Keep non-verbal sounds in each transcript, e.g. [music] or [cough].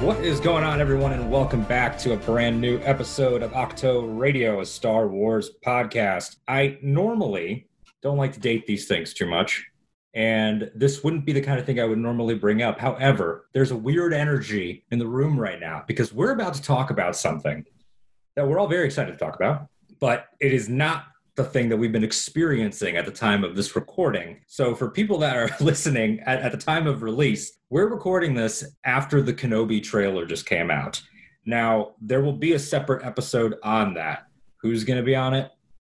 What is going on, everyone, and welcome back to a brand new episode of Octo Radio, a Star Wars podcast. I normally don't like to date these things too much, and this wouldn't be the kind of thing I would normally bring up. However, there's a weird energy in the room right now because we're about to talk about something that we're all very excited to talk about, but it is not the thing that we've been experiencing at the time of this recording. So, for people that are [laughs] listening at, at, the time of release, we're recording this after the Kenobi trailer just came out. Now, there will be a separate episode on that. Who's going to be on it?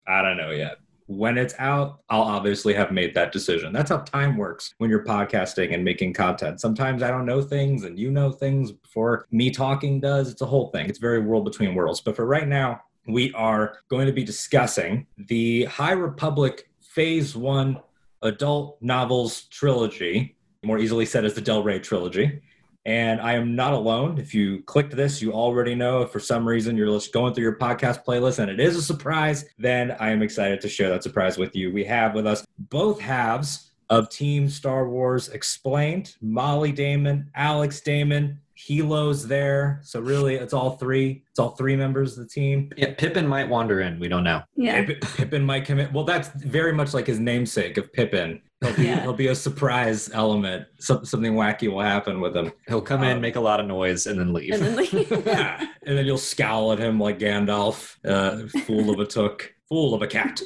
I don't know yet. When it's out, I'll obviously have made that decision. That's how time works when you're podcasting and making content. Sometimes I don't know things and you know things before me talking does. It's a whole thing. It's very world between worlds. But for right now, we are going to be discussing the High Republic Phase One adult novels trilogy, more easily said as the Del Rey trilogy. And I am not alone. If you clicked this, you already know if for some reason you're just going through your podcast playlist and it is a surprise, then I am excited to share that surprise with you. We have with us both halves of Team Star Wars Explained Molly Damon, Alex Damon, Helo's there. So really, it's all three. It's all three members of the team. Yeah, Pippin might wander in. We don't know. Yeah, Pippin, Pippin might come in. Well, that's very much like his namesake of Pippin. He'll be, Yeah. he'll be a surprise element. Some, something wacky will happen with him. He'll come in, Um, make a lot of noise, and then leave. and then like, [laughs] yeah, and then you'll scowl at him like Gandalf, uh, fool of a took, fool of a cat.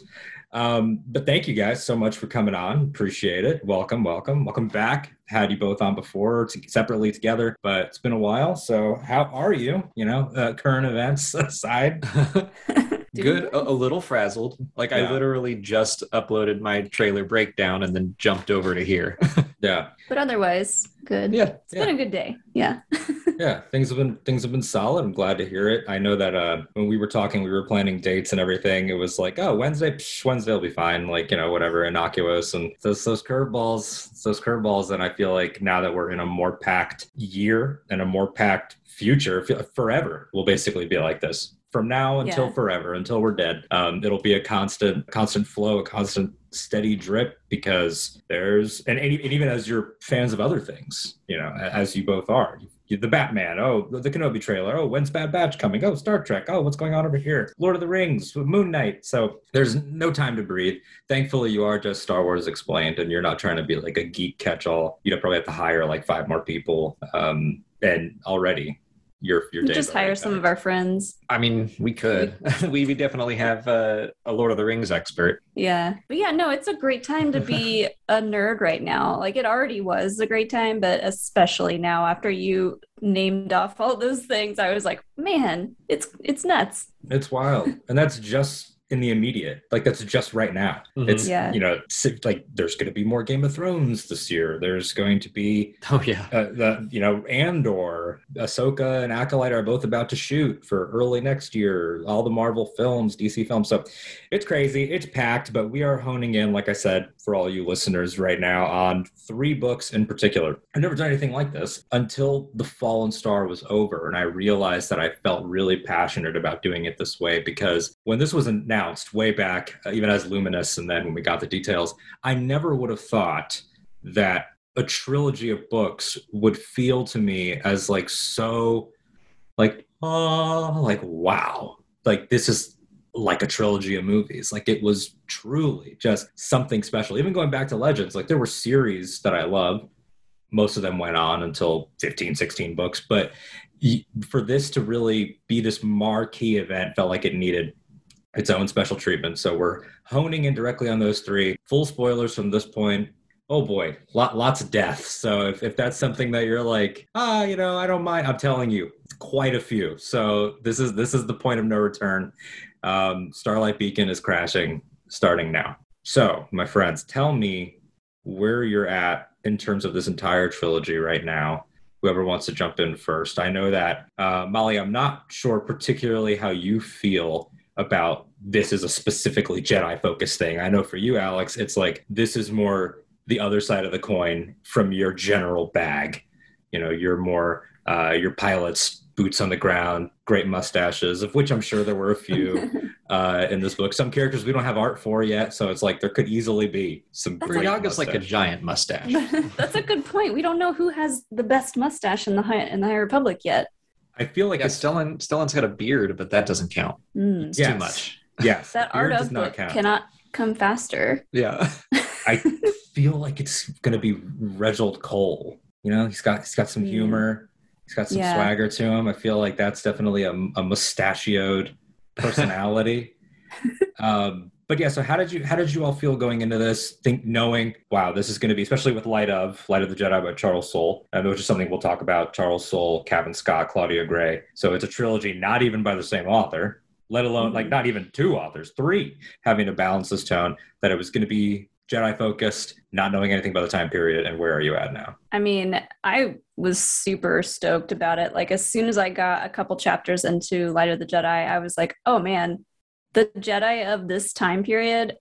Um, but thank you guys so much for coming on. Appreciate it. Welcome, welcome, welcome back. Had you both on before, to, separately together, but it's been a while. So how are you? You know, uh, current events [laughs] aside. [laughs] [laughs] Good. A, a little frazzled. Like Yeah. I literally just uploaded my trailer breakdown and then jumped over to here. Yeah, but otherwise, good. yeah. It's been a good day. Yeah. [laughs] yeah. Things have been things have been solid. I'm glad to hear it. I know that uh, when we were talking, we were planning dates and everything. It was like, oh, Wednesday, psh, Wednesday will be fine. Like you know, whatever, innocuous. And those those curveballs, those curveballs. And I feel like now that we're in a more packed year and a more packed future, forever will basically be like this. From now until Yeah. forever, until we're dead, um, it'll be a constant, constant flow, a constant steady drip because there's and, and even as you're fans of other things, you know, as you both are, the Batman, oh, the Kenobi trailer, oh, when's Bad Batch coming? Oh, Star Trek, oh, what's going on over here? Lord of the Rings, Moon Knight. So there's no time to breathe. Thankfully, you are just Star Wars explained, and you're not trying to be like a geek catch-all. You know, probably have to hire like five more people, um, and already your your days Just hire like some that. of our friends. I mean, we could. [laughs] we, we definitely have uh, a Lord of the Rings expert. Yeah. But yeah, no, it's a great time to be [laughs] a nerd right now. Like it already was a great time, but especially now after you named off all those things, I was like, man, it's it's nuts. It's wild, and that's just in the immediate. Like that's just right now. Mhm. It's Yeah. you know like there's going to be more Game of Thrones this year. There's going to be [laughs] Oh yeah. uh, the you know Andor, Ahsoka, and Acolyte are both about to shoot for early next year. All the Marvel films, DC films. So it's crazy. It's packed, but we are honing in, like I said, for all you listeners right now on three books in particular. I've never done anything like this until The Fallen Star was over, and I realized that I felt really passionate about doing it this way because when this was announced way back, uh, even as Luminous, and then when we got the details, I never would have thought that a trilogy of books would feel to me as like so like oh like wow like this is like a trilogy of movies. Like it was truly just something special. Even going back to legends like there were series that i love most of them went on until 15 16 books. But for this to really be this marquee event felt like it needed its own special treatment. So we're honing in directly on those three. Full spoilers from this point. Oh boy. Lot, lots of death so if, if that's something that you're like ah you know i don't mind i'm telling you quite a few. So this is this is the point of no return um, starlight beacon is crashing starting now. So my friends tell me where you're at in terms of this entire trilogy right now. Whoever wants to jump in first. I know that uh, molly i'm not sure particularly how you feel about this is a specifically jedi focused thing. I know for you alex it's like this is more the other side of the coin from your general bag. You know, you're more uh, your pilots boots on the ground, great mustaches, of which I'm sure there were a few [laughs] uh, in this book. Some characters we don't have art for yet, so it's like there could easily be some. That's great Burryaga's like a giant mustache. [laughs] That's a good point. We don't know who has the best mustache in the High in the High Republic yet. I feel like yeah, it's Stellan Stellan's got a beard, but that doesn't count. Mm. It's Yes. too much. [laughs] yes. That beard art does of not book count. cannot come faster. Yeah. I feel like it's gonna be Reginald Cole. You know, he's got he's got some humor. He's got some Yeah. swagger to him. I feel like that's definitely a, a mustachioed personality. [laughs] um, but yeah, so how did you how did you all feel going into this? Think knowing, wow, this is going to be especially with Light of Light of the Jedi by Charles Soule, which is something we'll talk about. Charles Soule, Cavan Scott, Claudia Gray. So it's a trilogy, not even by the same author, let alone like Mhm. not even two authors, three having to balance this tone. That it was going to be Jedi focused, not knowing anything about the time period, and where are you at now? I mean, I was super stoked about it. Like as soon as I got a couple chapters into Light of the Jedi, I was like, "Oh man, the Jedi of this time period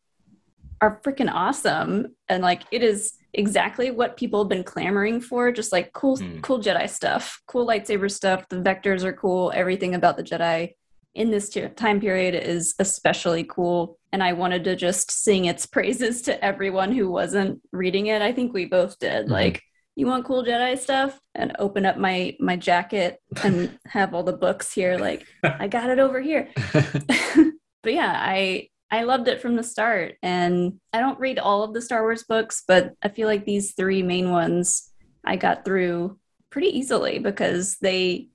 are freaking awesome." And like it is exactly what people have been clamoring for, just like cool Hmm. cool Jedi stuff, cool lightsaber stuff. The vectors are cool, everything about the Jedi in this time period is especially cool and i wanted to just sing its [laughs] praises to everyone who wasn't reading it i think we both did Mhm. like you want cool jedi stuff? And open up my my jacket and [laughs] have all the books here like i got it over here. [laughs] But yeah i i loved it from the start. And i don't read all of the star wars books but i feel like these three main ones i got through pretty easily because they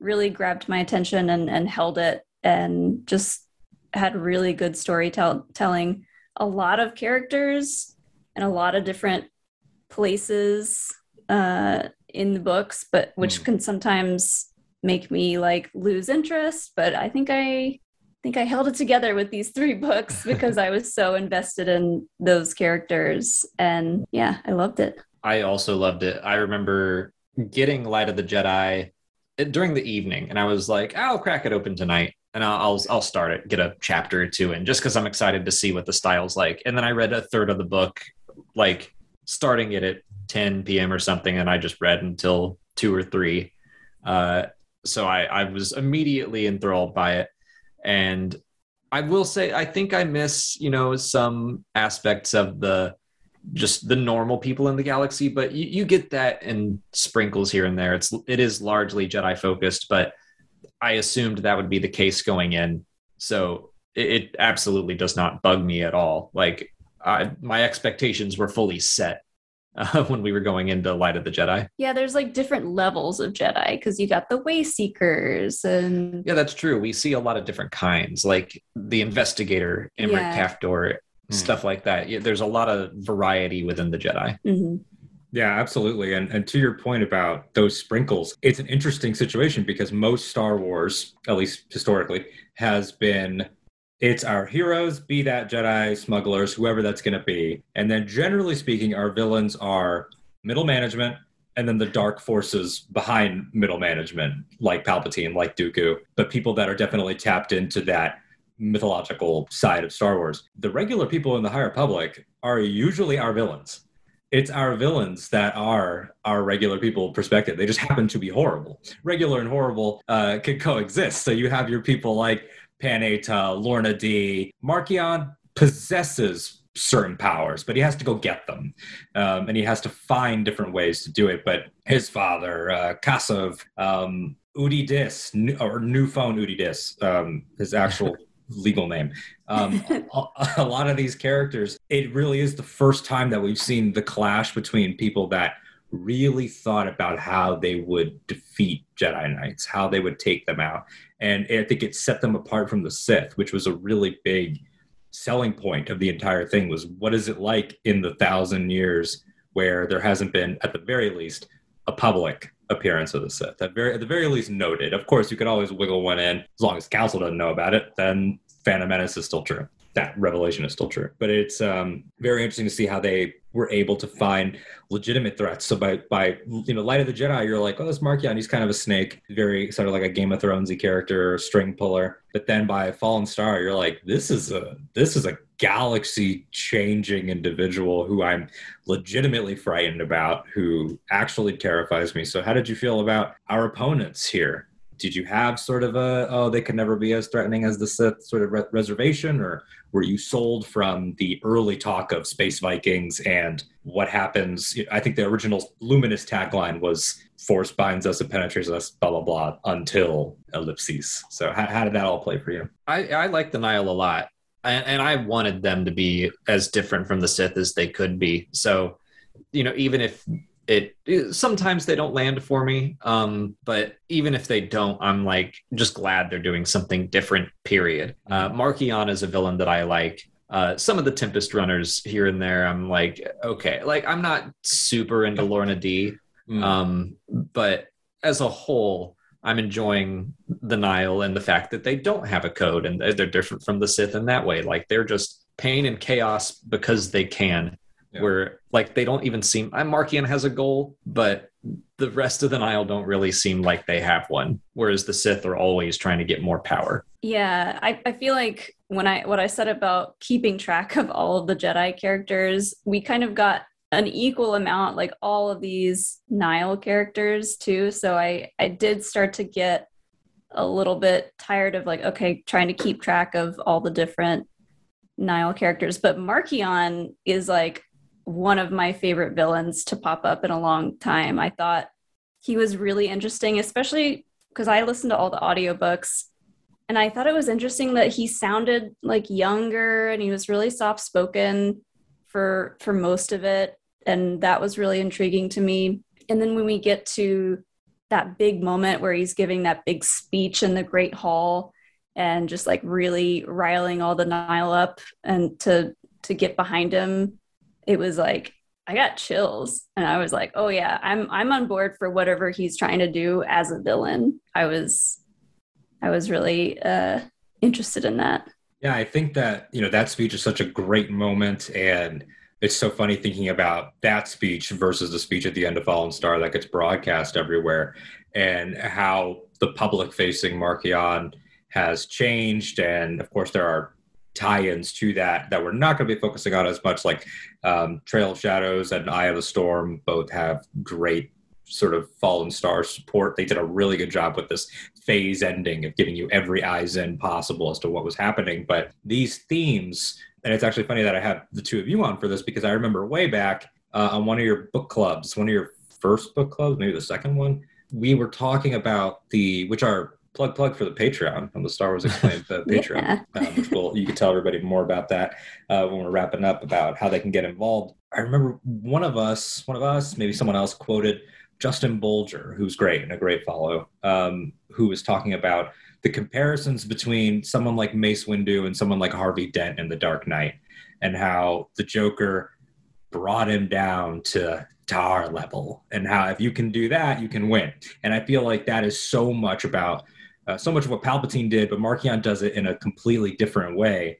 really grabbed my attention and, and held it and just had really good storytelling telling a lot of characters and a lot of different places uh, in the books but which Mm. can sometimes make me like lose interest but i think i think i held it together with these three books [laughs] because i was so invested in those characters and yeah i loved it I also loved it. I remember getting Light of the Jedi during the evening, and I was like, "I'll crack it open tonight, and I'll I'll, I'll start it, get a chapter or two in, just because I'm excited to see what the style's like." And then I read a third of the book, like starting it at 10 p.m. or something, and I just read until two or three. Uh, so I I was immediately enthralled by it, and I will say I think I miss you know some aspects of the just the normal people in the galaxy but you, you get that in sprinkles here and there it's it is largely jedi focused but i assumed that would be the case going in so it, it absolutely does not bug me at all like I, my expectations were fully set uh, [laughs] when we were going into light of the jedi yeah there's like different levels of jedi because you got the Wayseekers and yeah that's true we see a lot of different kinds like the investigator Emerick Yeah. Caphtor, Hmm. stuff like that yeah, there's a lot of variety within the jedi Mhm. Yeah, absolutely. And and to your point about those sprinkles, it's an interesting situation because most Star Wars, at least historically, has been it's our heroes, be that Jedi, smugglers, whoever that's going to be. And then generally speaking, our villains are middle management and then the dark forces behind middle management, like Palpatine, like Dooku, but people that are definitely tapped into that mythological side of Star Wars. The regular people in the High Republic are usually our villains it's our villains that are our regular people perspective. They just happen to be horrible. Regular and horrible uh, can coexist. So you have your people like Paneta, Lourna Dee. Marchion possesses certain powers, but he has to go get them. Um, and he has to find different ways to do it. But his father, uh, Kasov, um, Udi Dis, or New Phone Udi Dis, um, his actual [laughs] legal name. Um, a, a lot of these characters, it really is the first time that we've seen the clash between people that really thought about how they would defeat Jedi Knights, how they would take them out. And I think it set them apart from the Sith, which was a really big selling point of the entire thing was what is it like in the thousand years where there hasn't been, at the very least, a public appearance of the Sith. At very at the very least noted. Of course, you could always wiggle one in as long as council doesn't know about it. Then Phantom Menace is still true. That revelation is still true. But it's um, very interesting to see how they were able to find legitimate threats. So by by you know Light of the Jedi, you're like, oh, this Marchion, he's kind of a snake, very sort of like a Game of Thronesy character, string puller. But then by Fallen Star, you're like, this is a this is a galaxy changing individual who I'm legitimately frightened about, who actually terrifies me. So how did you feel about our opponents here did you have sort of a oh they could never be as threatening as the Sith sort of re- reservation, or were you sold from the early talk of space Vikings and what happens? I think the original Luminous tagline was "Force binds us and penetrates us," blah blah blah, until ellipses. So how, how did that all play for you? I, I like the Nihil a lot, and, and I wanted them to be as different from the Sith as they could be. So, you know, even if it, it, sometimes they don't land for me um but even if they don't i'm like just glad they're doing something different period. Uh marchion is a villain that i like. Uh some of the tempest runners here and there i'm like okay. Like i'm not super into lourna dee Mm. um but as a whole i'm enjoying the nihil and the fact that they don't have a code and they're different from the sith in that way. Like they're just pain and chaos because they can Yeah. where like they don't even seem I'm Marchion has a goal, but the rest of the Nihil don't really seem like they have one. Whereas the Sith are always trying to get more power. Yeah, I, I feel like when I what I said about keeping track of all of the Jedi characters, we kind of got an equal amount, like all of these Nihil characters too. So I I did start to get a little bit tired of like, okay, trying to keep track of all the different Nihil characters. But Marchion is like one of my favorite villains to pop up in a long time. I thought he was really interesting, especially because I listened to all the audiobooks and I thought it was interesting that he sounded like younger and he was really soft spoken for for most of it and that was really intriguing to me. And then when we get to that big moment where he's giving that big speech in the Great Hall and just like really riling all the Nihil up and to to get behind him, it was like I got chills and I was like, "Oh yeah, I'm I'm on board for whatever he's trying to do as a villain." I was I was really uh interested in that. Yeah, I think that you know that speech is such a great moment, and it's so funny thinking about that speech versus the speech at the end of Fallen Star that gets broadcast everywhere, and how the public-facing Marchion has changed, and of course there are tie-ins to that that we're not going to be focusing on as much. Like um, Trail of Shadows and Eye of the Storm both have great sort of Fallen Star support. They did a really good job with this phase ending of giving you every eyes in possible as to what was happening. But these themes, and it's actually funny that I have the two of you on for this because I remember way back uh, on one of your book clubs, one of your first book clubs, maybe the second one, we were talking about the, which are plug plug for the Patreon on the Star Wars Explained [laughs] the Patreon, Yeah. um, which will you can tell everybody more about that uh, when we're wrapping up about how they can get involved. I remember one of us, one of us, maybe someone else quoted Justin Bolger, who's great and a great follow, um, who was talking about the comparisons between someone like Mace Windu and someone like Harvey Dent in The Dark Knight, and how the Joker brought him down to tar level, and how if you can do that, you can win. And I feel like that is so much about uh, so much of what Palpatine did, but Marchion does it in a completely different way,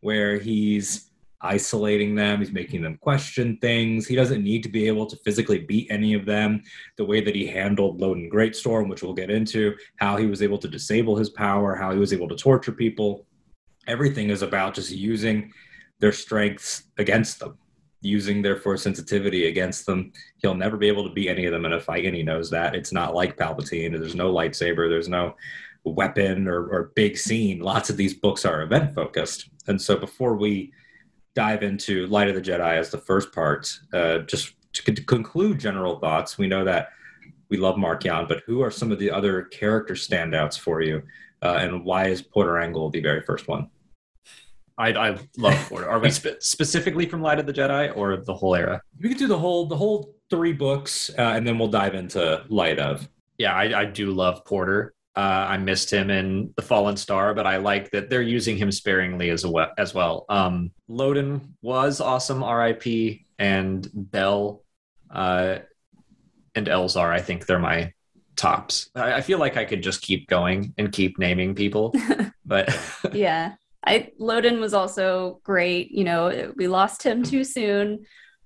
where he's isolating them, he's making them question things. He doesn't need to be able to physically beat any of them. The way that he handled Loden Greatstorm, which we'll get into, how he was able to disable his power, how he was able to torture people. Everything is about just using their strengths against them, using their force sensitivity against them. He'll never be able to beat any of them in a fight, and he knows that. It's not like Palpatine. There's no lightsaber. There's no weapon or, or big scene. Lots of these books are event focused. And so before we dive into Light of the Jedi as the first part, uh, just to, to conclude general thoughts, we know that we love Marchion, but who are some of the other character standouts for you? Uh, and why is Porter Angle the very first one? I, I love Porter. Are we spe- [laughs] specifically from Light of the Jedi or the whole era? We could do the whole the whole three books, uh, and then we'll dive into Light of. Yeah, I, I do love Porter. Uh, I missed him in The Fallen Star, but I like that they're using him sparingly as, well. as well. Um, Loden was awesome, RIP, and Bell uh, and Elzar, I think they're my tops. I, I feel like I could just keep going and keep naming people, [laughs] but [laughs] yeah. I Loden was also great. You know, we lost him too soon.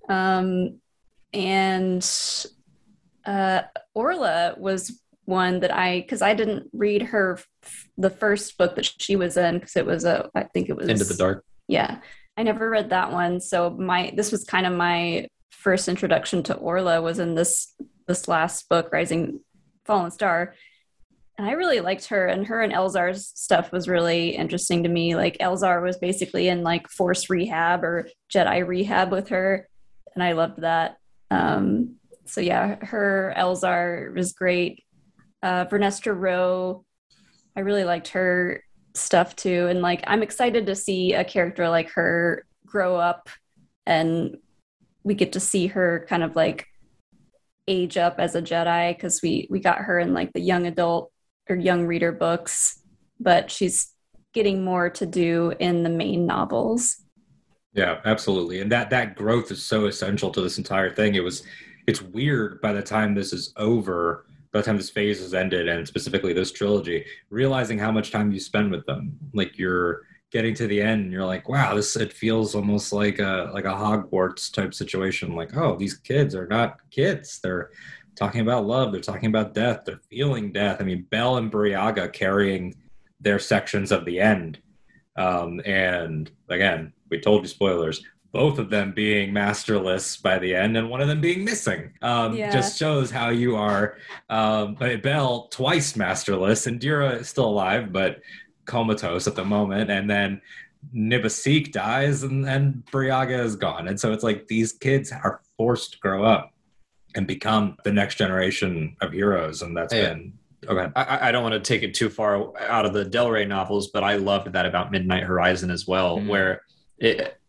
Um and uh Orla was one that I because I didn't read her f- the first book that she was in because it was a I think it was Into the Dark. yeah i never read that one so my this was kind of my first introduction to orla was in this this last book rising fallen star and I really liked her. And her and Elzar's stuff was really interesting to me. Like Elzar was basically in like Force rehab or Jedi rehab with her, and I loved that. Um, so yeah, her Elzar was great. Uh, Vernestra Rowe. I really liked her stuff too, and like I'm excited to see a character like her grow up, and we get to see her kind of like age up as a Jedi because we we got her in like the young adult or young reader books, but she's getting more to do in the main novels. Yeah, absolutely. And that that growth is so essential to this entire thing. It was it's weird by the time this is over, by the time this phase has ended and specifically this trilogy, realizing how much time you spend with them. Like you're getting to the end and you're like, wow, this it feels almost like a like a Hogwarts type situation. Like, oh, these kids are not kids. They're talking about love. They're talking about death. They're feeling death. I mean, Bell and Burryaga carrying their sections of the end. Um, and again, we told you spoilers. Both of them being masterless by the end, and one of them being missing, um, yeah. just shows how you are. Um, Bell twice masterless, and Dira is still alive, but comatose at the moment, and then Nib Assek dies, and, and Burryaga is gone. And so it's like these kids are forced to grow up and become the next generation of heroes, and that's yeah. been okay. I, I, don't want to take it too far out of the Del Rey novels, but I loved that about Midnight Horizon as well, mm-hmm. where it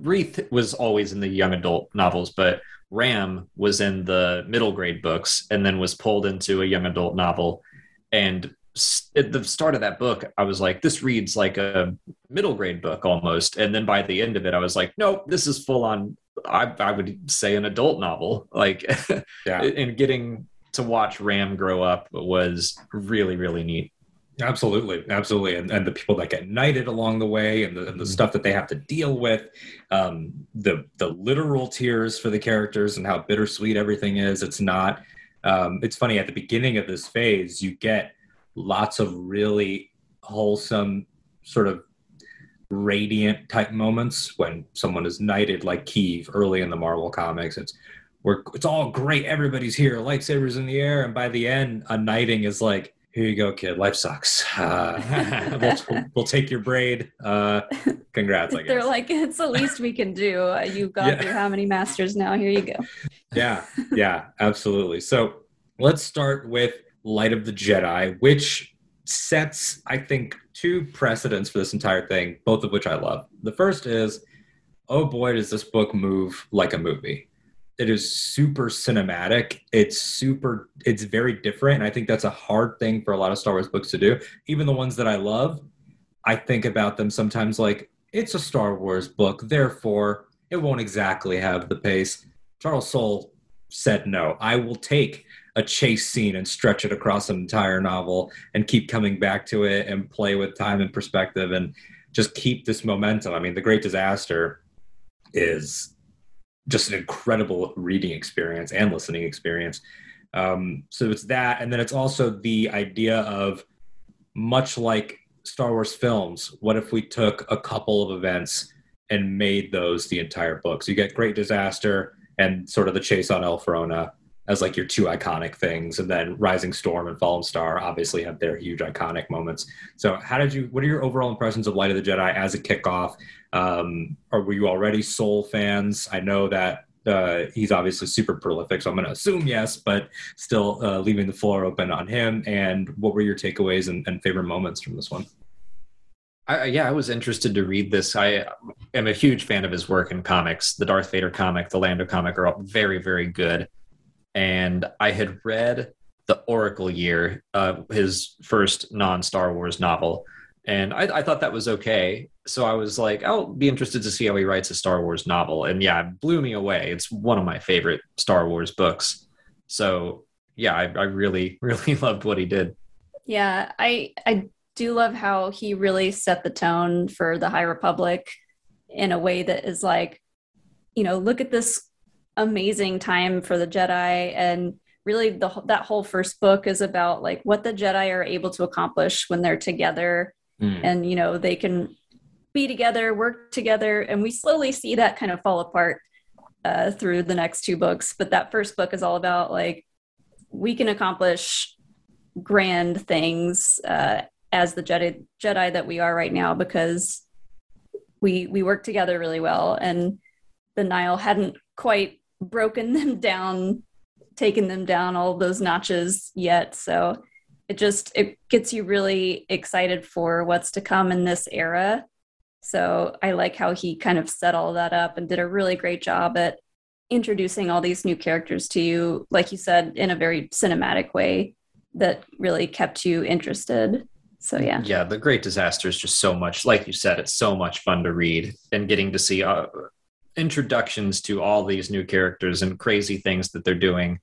it Reath was always in the young adult novels, but Ram was in the middle grade books and then was pulled into a young adult novel. And at the start of that book, I was like, this reads like a middle grade book almost. And then by the end of it, I was like, nope, this is full on, I, I would say an adult novel. [laughs] Like, yeah. [laughs] and getting to watch Ram grow up was really, really neat. Absolutely, absolutely, and, and the people that get knighted along the way, and the, and the mm-hmm. stuff that they have to deal with, um, the the literal tears for the characters, and how bittersweet everything is. It's not. Um, it's funny at the beginning of this phase, you get lots of really wholesome, sort of radiant type moments when someone is knighted, like Keeve early in the Marvel comics. It's we're it's all great, everybody's here, lightsabers in the air, and by the end, a knighting is like here you go, kid. Life sucks. Uh, [laughs] we'll, we'll, take your braid. Uh, [laughs] congrats. They're like, it's the least we can do. You've gone yeah. through how many masters now? Here you go. [laughs] yeah, yeah, absolutely. So let's start with Light of the Jedi, which sets, I think, two precedents for this entire thing, both of which I love. The first is, oh boy, does this book move like a movie it is super cinematic. It's super, it's very different. And I think that's a hard thing for a lot of Star Wars books to do. Even the ones that I love, I think about them sometimes like it's a Star Wars book, therefore it won't exactly have the pace. Charles Soule said no. I will take a chase scene and stretch it across an entire novel and keep coming back to it and play with time and perspective and just keep this momentum. I mean, The Great Disaster is just an incredible reading experience and listening experience. Um, so it's that, and then it's also the idea of much like Star Wars films. What if we took a couple of events and made those the entire book? So you get Great Disaster and sort of the chase on Elphrona as like your two iconic things, and then Rising Storm and Fallen Star obviously have their huge iconic moments. So how did you? What are your overall impressions of Light of the Jedi as a kickoff? Um, or were you already Soule fans? I know that uh, he's obviously super prolific, so I'm going to assume yes, but still uh, leaving the floor open on him. And what were your takeaways and, and favorite moments from this one? I, yeah, I was interested to read this. I am a huge fan of his work in comics. The Darth Vader comic, the Lando comic are all very, very good. And I had read the Oracle Year, uh, his first non Star Wars novel, and I, I, thought that was okay. So I was like, I'll be interested to see how he writes a Star Wars novel. And yeah, it blew me away. It's one of my favorite Star Wars books. So yeah, I, I really, [laughs] really loved what he did. Yeah, I I do love how he really set the tone for the High Republic in a way that is like, you know, look at this amazing time for the Jedi. And really the that whole first book is about like what the Jedi are able to accomplish when they're together. Mm. and you know they can be together work together and we slowly see that kind of fall apart uh, through the next two books. But that first book is all about like we can accomplish grand things uh, as the Jedi Jedi that we are right now because we we work together really well. And the Nihil hadn't quite broken [laughs] them down, taken them down all those notches yet. So it just it gets you really excited for what's to come in this era. So I like how he kind of set all that up and did a really great job at introducing all these new characters to you, like you said, in a very cinematic way that really kept you interested. So yeah, yeah, the Great Disaster is just so much. Like you said, it's so much fun to read and getting to see uh, introductions to all these new characters and crazy things that they're doing,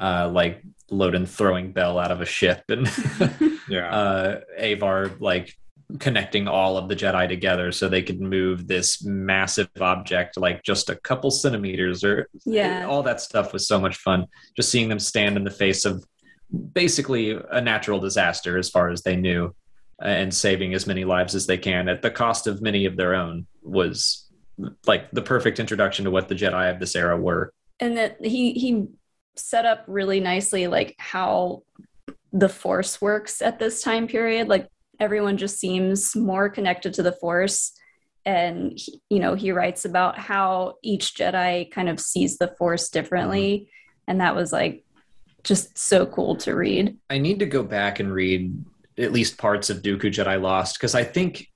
uh, like Loden throwing Bell out of a ship and [laughs] [laughs] Yeah. uh, Avar like connecting all of the Jedi together so they could move this massive object like just a couple centimeters or yeah, all that stuff was so much fun. Just seeing them stand in the face of basically a natural disaster as far as they knew and saving as many lives as they can at the cost of many of their own was like the perfect introduction to what the Jedi of this era were. and that he he set up really nicely like how the force works at this time period. Like everyone just seems more connected to the force. And he, you know he writes about how each jedi kind of sees the force differently. Mm-hmm. And that was like just so cool to read. I need to go back and read at least parts of Dooku Jedi Lost because I think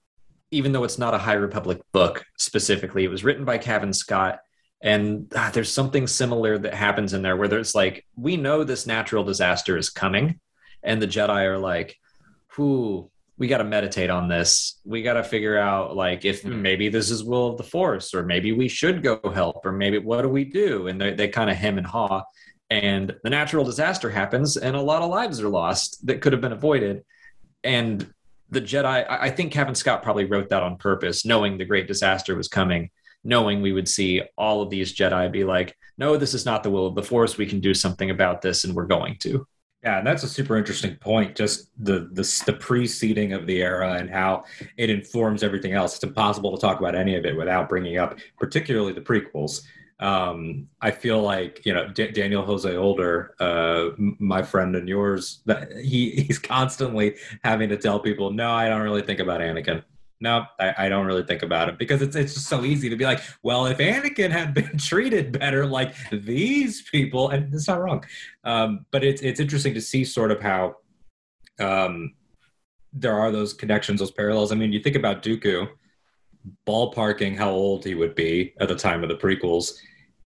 even though it's not a High Republic book specifically, it was written by Cavan Scott. And ah, there's something similar that happens in there where there's like, we know this natural disaster is coming. And the Jedi are like, whoo, we got to meditate on this. We got to figure out like if maybe this is will of the force, or maybe we should go help, or maybe what do we do? And they, they kind of hem and haw. And the natural disaster happens, and a lot of lives are lost that could have been avoided. And the Jedi, I think Cavan Scott probably wrote that on purpose, knowing the great disaster was coming, knowing we would see all of these Jedi be like, no, this is not the will of the Force. We can do something about this, and we're going to. Yeah, and that's a super interesting point. Just the the the preceding of the era and how it informs everything else. It's impossible to talk about any of it without bringing up, particularly the prequels. Um, I feel like you know D- Daniel Jose Older, uh, my friend and yours, that he he's constantly having to tell people, no, I don't really think about Anakin. No, I, I don't really think about it because it's it's just so easy to be like, well, if Anakin had [laughs] been treated better like these people, and it's not wrong. Um, but it's it's interesting to see sort of how um, there are those connections, those parallels. I mean, you think about Dooku ballparking how old he would be at the time of the prequels,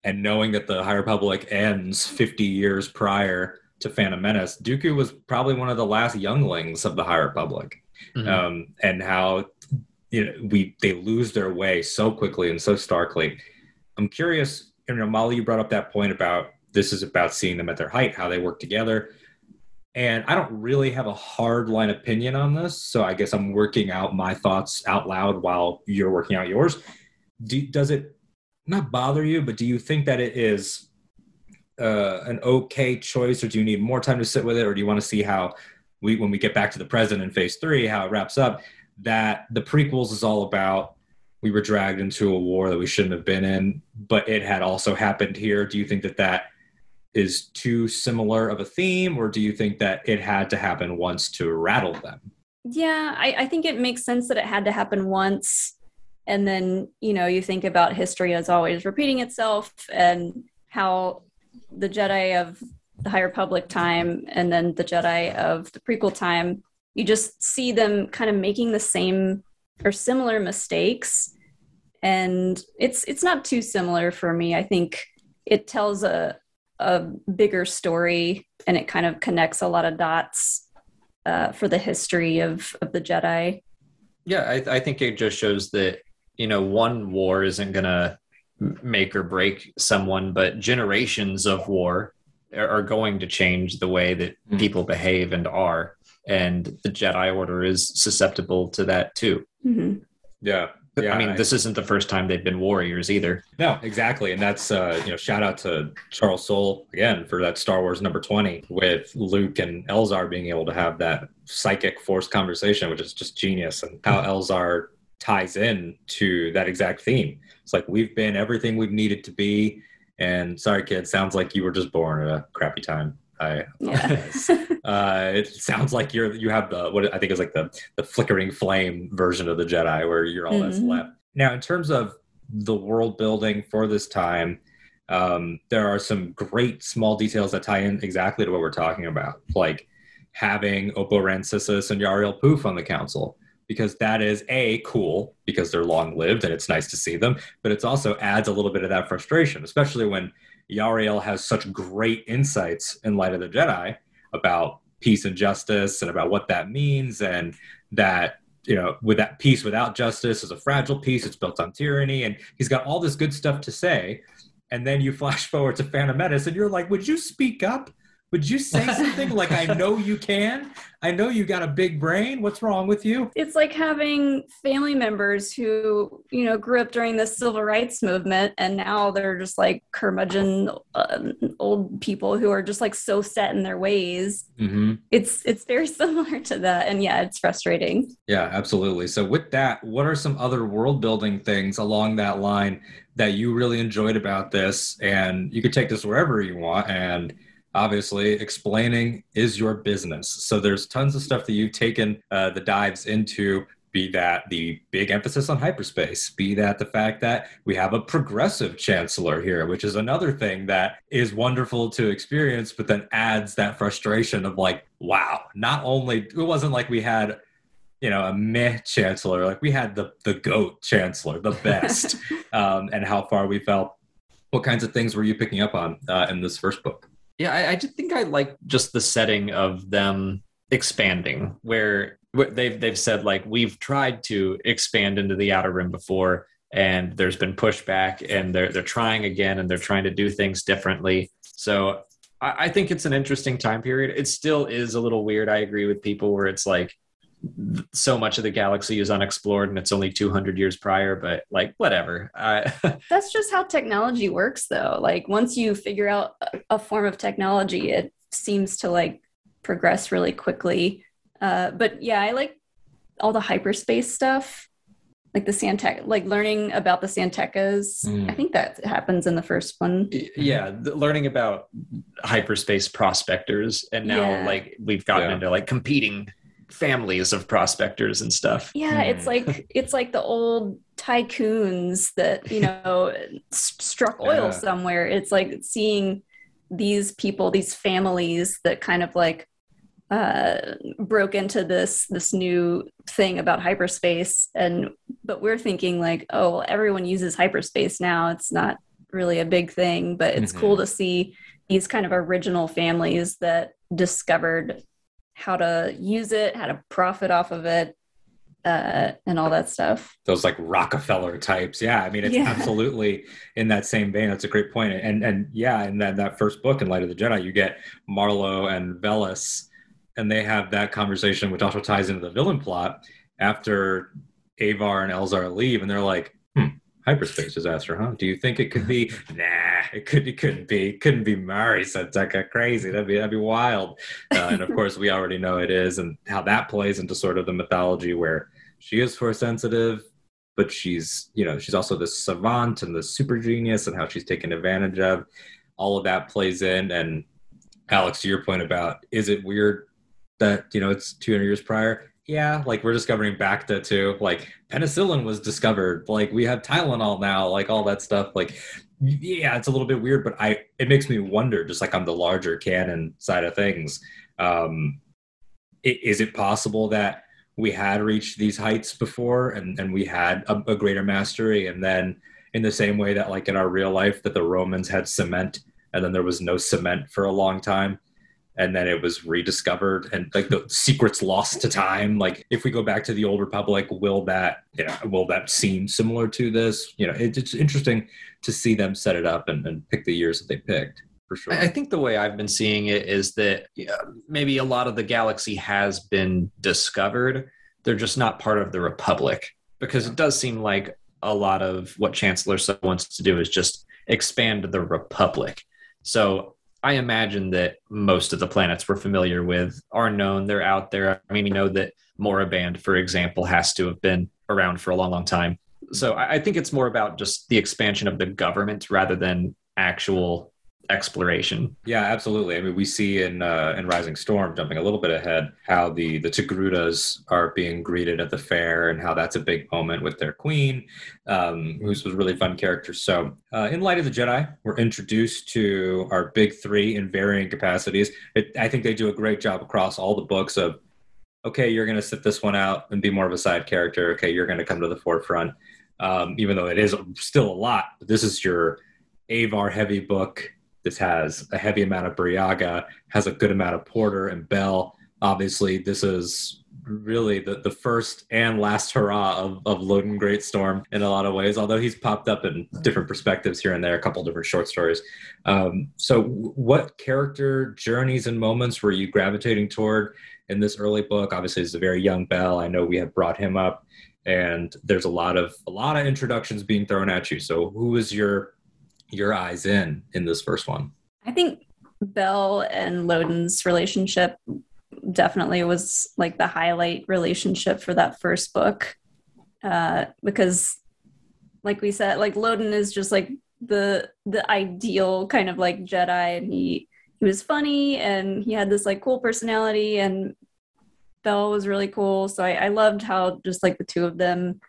and knowing that the High Republic ends 50 years prior to Phantom Menace, Dooku was probably one of the last younglings of the High Republic, Mhm. um, and how you know we they lose their way so quickly and so starkly. I'm curious, you know, Molly, you brought up that point about this is about seeing them at their height, how they work together. And I don't really have a hard line opinion on this. So I guess I'm working out my thoughts out loud while you're working out yours. Do, does it not bother you, but do you think that it is uh, an okay choice, or do you need more time to sit with it, or do you want to see how we, when we get back to the present in phase three, how it wraps up? That the prequels is all about we were dragged into a war that we shouldn't have been in, but it had also happened here. Do you think that that is too similar of a theme, or do you think that it had to happen once to rattle them? Yeah, I, I think it makes sense that it had to happen once. And then, you know, you think about history as always repeating itself and how the Jedi of the High Republic time and then the Jedi of the prequel time, you just see them kind of making the same or similar mistakes. And it's it's not too similar for me. I think it tells a a bigger story and it kind of connects a lot of dots uh, for the history of of the Jedi. Yeah, I, I think it just shows that you know one war isn't gonna make or break someone, but generations of war are are going to change the way that Mhm. people behave and are, and the Jedi Order is susceptible to that too. Mhm. Yeah. But, Yeah, I mean, I- this isn't the first time they've been warriors either. No, exactly. And that's, uh, you know, shout out to Charles Soule again for that Star Wars number 20 with Luke and Elzar being able to have that psychic force conversation, which is just genius. And how Elzar ties in to that exact theme. It's like we've been everything we've needed to be. And sorry, kid, sounds like you were just born at a crappy time. I Yeah. [laughs] uh, it sounds like you're you have the what I think is like the the flickering flame version of the Jedi, where you're all that's Mhm. left. Now, in terms of the world building for this time, um, there are some great small details that tie in exactly to what we're talking about, like having Oppo Rancisis and Yariel Poof on the council. Because that is a cool because they're long lived and it's nice to see them, but it's also adds a little bit of that frustration, especially when Yariel has such great insights in Light of the Jedi about peace and justice and about what that means and that you know with that peace without justice is a fragile peace it's built on tyranny and he's got all this good stuff to say. And then you flash forward to phantom menace and you're like would you speak up would you say something like i [laughs] know you can i know you got a big brain what's wrong with you it's like having family members who you know grew up during the civil rights movement and now they're just like curmudgeon uh, old people who are just like so set in their ways mm-hmm. it's it's very [laughs] similar to that and yeah it's frustrating Yeah, absolutely. So, with that, what are some other world building things along that line that you really enjoyed about this? And you could take this wherever you want. And obviously, explaining is your business. So, there's tons of stuff that you've taken uh, the dives into. Be that the big emphasis on hyperspace, be that the fact that we have a progressive chancellor here, which is another thing that is wonderful to experience, but then adds that frustration of like, wow, not only it wasn't like we had you know, a meh chancellor. Like we had the the goat chancellor, the best, [laughs] um, and how far we fell. What kinds of things were you picking up on uh, in this first book? Yeah, I, I did think I like just the setting of them expanding, where where they've they've said like we've tried to expand into the outer rim before, and there's been pushback, and they're they're trying again, and they're trying to do things differently. So I, I think it's an interesting time period. It still is a little weird. I agree with people where it's like so much of the galaxy is unexplored and it's only 200 years prior but like whatever I, [laughs] that's just how technology works though like once you figure out a, a form of technology it seems to like progress really quickly uh, but yeah i like all the hyperspace stuff like the San Tekka, like learning about the San Tekkas. Mm. I think that happens in the first one. yeah the, learning about hyperspace prospectors and now Yeah. like we've gotten Yeah. into like competing families of prospectors and stuff Yeah, it's Hmm. like [laughs] it's like the old tycoons that you know s- struck oil Yeah. somewhere. It's like seeing these people, these families that kind of like uh broke into this this new thing about hyperspace and but we're thinking like oh well everyone uses hyperspace now it's not really a big thing but it's Mhm. cool to see these kind of original families that discovered how to use it how to profit off of it uh and all that stuff Those like Rockefeller types. Yeah, I mean, it's Yeah. [laughs] absolutely in that same vein. That's a great point. And and yeah, in that that first book, in Light of the Jedi, you get Marlowe and Velis, and they have that conversation, which also ties into the villain plot after Avar and Elzar leave, and they're like, hyperspace disaster, huh? Do you think it could be? [laughs] nah, it could. It couldn't be. It couldn't be Mari San Tekka crazy. That'd be that'd be wild. Uh, and of [laughs] course, we already know it is, and how that plays into sort of the mythology where she is force sensitive, but she's you know she's also this savant and the super genius, and how she's taken advantage of. All of that plays in, and Alex, to your point about is it weird that you know it's 200 years prior? Yeah, like we're discovering Bacta too. Like penicillin was discovered. Like we have Tylenol now. Like all that stuff. Like yeah, it's a little bit weird, but I it makes me wonder, just like on the larger canon side of things, um, is it possible that we had reached these heights before and and we had a, a greater mastery, and then in the same way that like in our real life that the Romans had cement and then there was no cement for a long time and then it was rediscovered and like the secrets lost to time like if we go back to the old republic will that you know will that seem similar to this you know it, it's interesting to see them set it up and, and pick the years that they picked for sure I think the way I've been seeing it is that yeah, maybe a lot of the galaxy has been discovered. They're just not part of the Republic because it does seem like a lot of what Chancellor wants to do is just expand the Republic. So I imagine that most of the planets we're familiar with are known. They're out there. I mean, we know that Moraband, for example, has to have been around for a long, long time. So I I think it's more about just the expansion of the government rather than actual exploration. Yeah, absolutely. I mean, we see in uh, in Rising Storm, jumping a little bit ahead, how the the Togrutas are being greeted at the fair, and how that's a big moment with their queen, um, who's a really fun character. So, uh, in Light of the Jedi, we're introduced to our big three in varying capacities. It, I think they do a great job across all the books of, okay, you're going to sit this one out and be more of a side character. Okay, you're going to come to the forefront, um, even though it is still a lot. But this is your Avar heavy book this has a heavy amount of Burryaga, has a good amount of Porter and Bell. Obviously, this is really the, the first and last hurrah of, of Loden Greatstorm in a lot of ways, although he's popped up in different perspectives here and there, a couple different short stories. Um, so, what character journeys and moments were you gravitating toward in this early book? Obviously, it's a very young Bell. I know we have brought him up, and there's a lot of a lot of introductions being thrown at you. So, who is your your eyes in in this first one? I think Bell and Loden's relationship definitely was like the highlight relationship for that first book. Uh, because like we said, like Loden is just like the the ideal kind of like Jedi and he he was funny and he had this like cool personality and Bell was really cool. So I, I loved how just like the two of them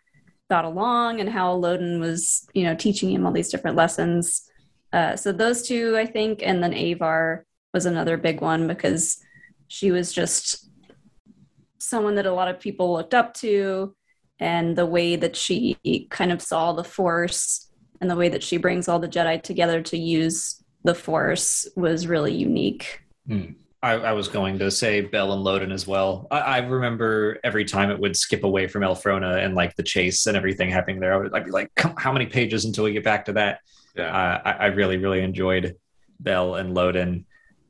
got along and how Loden was, you know, teaching him all these different lessons. Uh, so those two, I think, and then Avar was another big one because she was just someone that a lot of people looked up to, and the way that she kind of saw the Force and the way that she brings all the Jedi together to use the Force was really unique. Mm. I, I, was going to say Bell and Loden as well. I, I, remember every time it would skip away from Elphrona and like the chase and everything happening there. I would, I'd be like, how many pages until we get back to that? Yeah. Uh, I, I, really, really enjoyed Bell and Loden,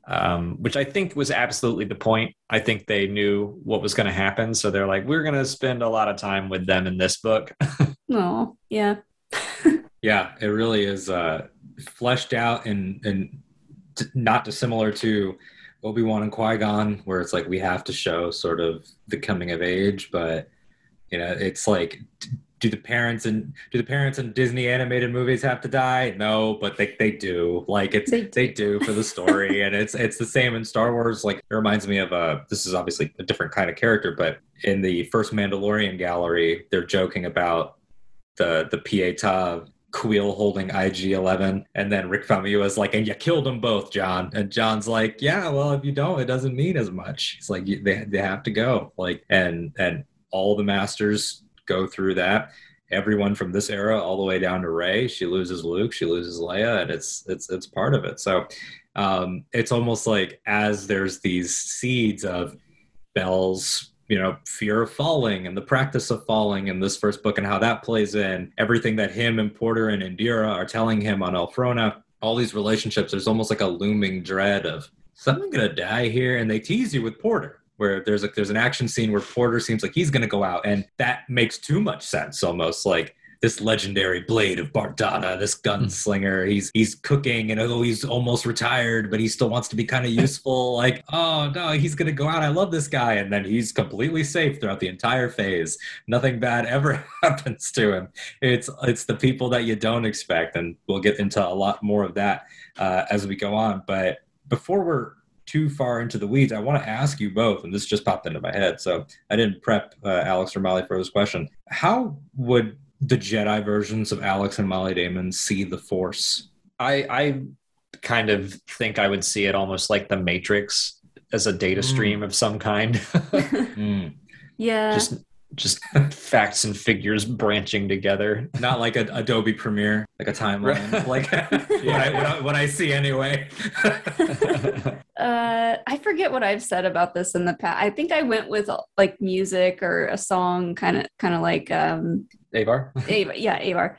um, which I think was absolutely the point. I think they knew what was going to happen. So they're like, we're going to spend a lot of time with them in this book. [laughs] oh, yeah. [laughs] yeah, it really is uh, fleshed out and, and not dissimilar to Obi Wan and Qui Gon, where it's like we have to show sort of the coming of age, but you know, it's like do the parents and do the parents in Disney animated movies have to die? No, but they, they do. Like it's they do, they do for the story, and it's it's the same in Star Wars. Like it reminds me of a. This is obviously a different kind of character, but in the first Mandalorian gallery, they're joking about the the Pietà Kuiil holding IG-11, and then Rick Famuyiwa is like, "And you killed them both, John." And John's like, "Yeah, well, if you don't, it doesn't mean as much." He's like, "They they have to go." Like, and and all the masters go through that. Everyone from this era all the way down to Rey, she loses Luke, she loses Leia, and it's it's it's part of it. So um, it's almost like as there's these seeds of Bell's you know fear of falling and the practice of falling in this first book and how that plays in everything that him and porter and indeera are telling him on elphrona all these relationships there's almost like a looming dread of someone gonna die here and they tease you with porter where there's like there's an action scene where porter seems like he's gonna go out and that makes too much sense almost like this legendary blade of Bardotta, this gunslinger. He's he's cooking and oh, he's almost retired, but he still wants to be kind of [laughs] useful. like, oh no, he's gonna go out. I love this guy. And then he's completely safe throughout the entire phase. Nothing bad [laughs] ever happens to him. It's it's the people that you don't expect, and we'll get into a lot more of that uh, as we go on. But before we're too far into the weeds, I want to ask you both, and this just popped into my head, so I didn't prep uh, Alex or Molly for this question. How would the Jedi versions of Alex and Molly Damon see the Force? I I kind of think I would see it almost like the Matrix as a data mm. stream of some kind. [laughs] [laughs] mm. Yeah. Just just [laughs] facts and figures branching together. Not like a Adobe Premiere, like a timeline, [laughs] like [laughs] what, I, what, I, what, I, see anyway. uh, I forget what I've said about this in the past. I think I went with like music or a song, kind of, kind of like um, Avar. Avar, yeah, Avar.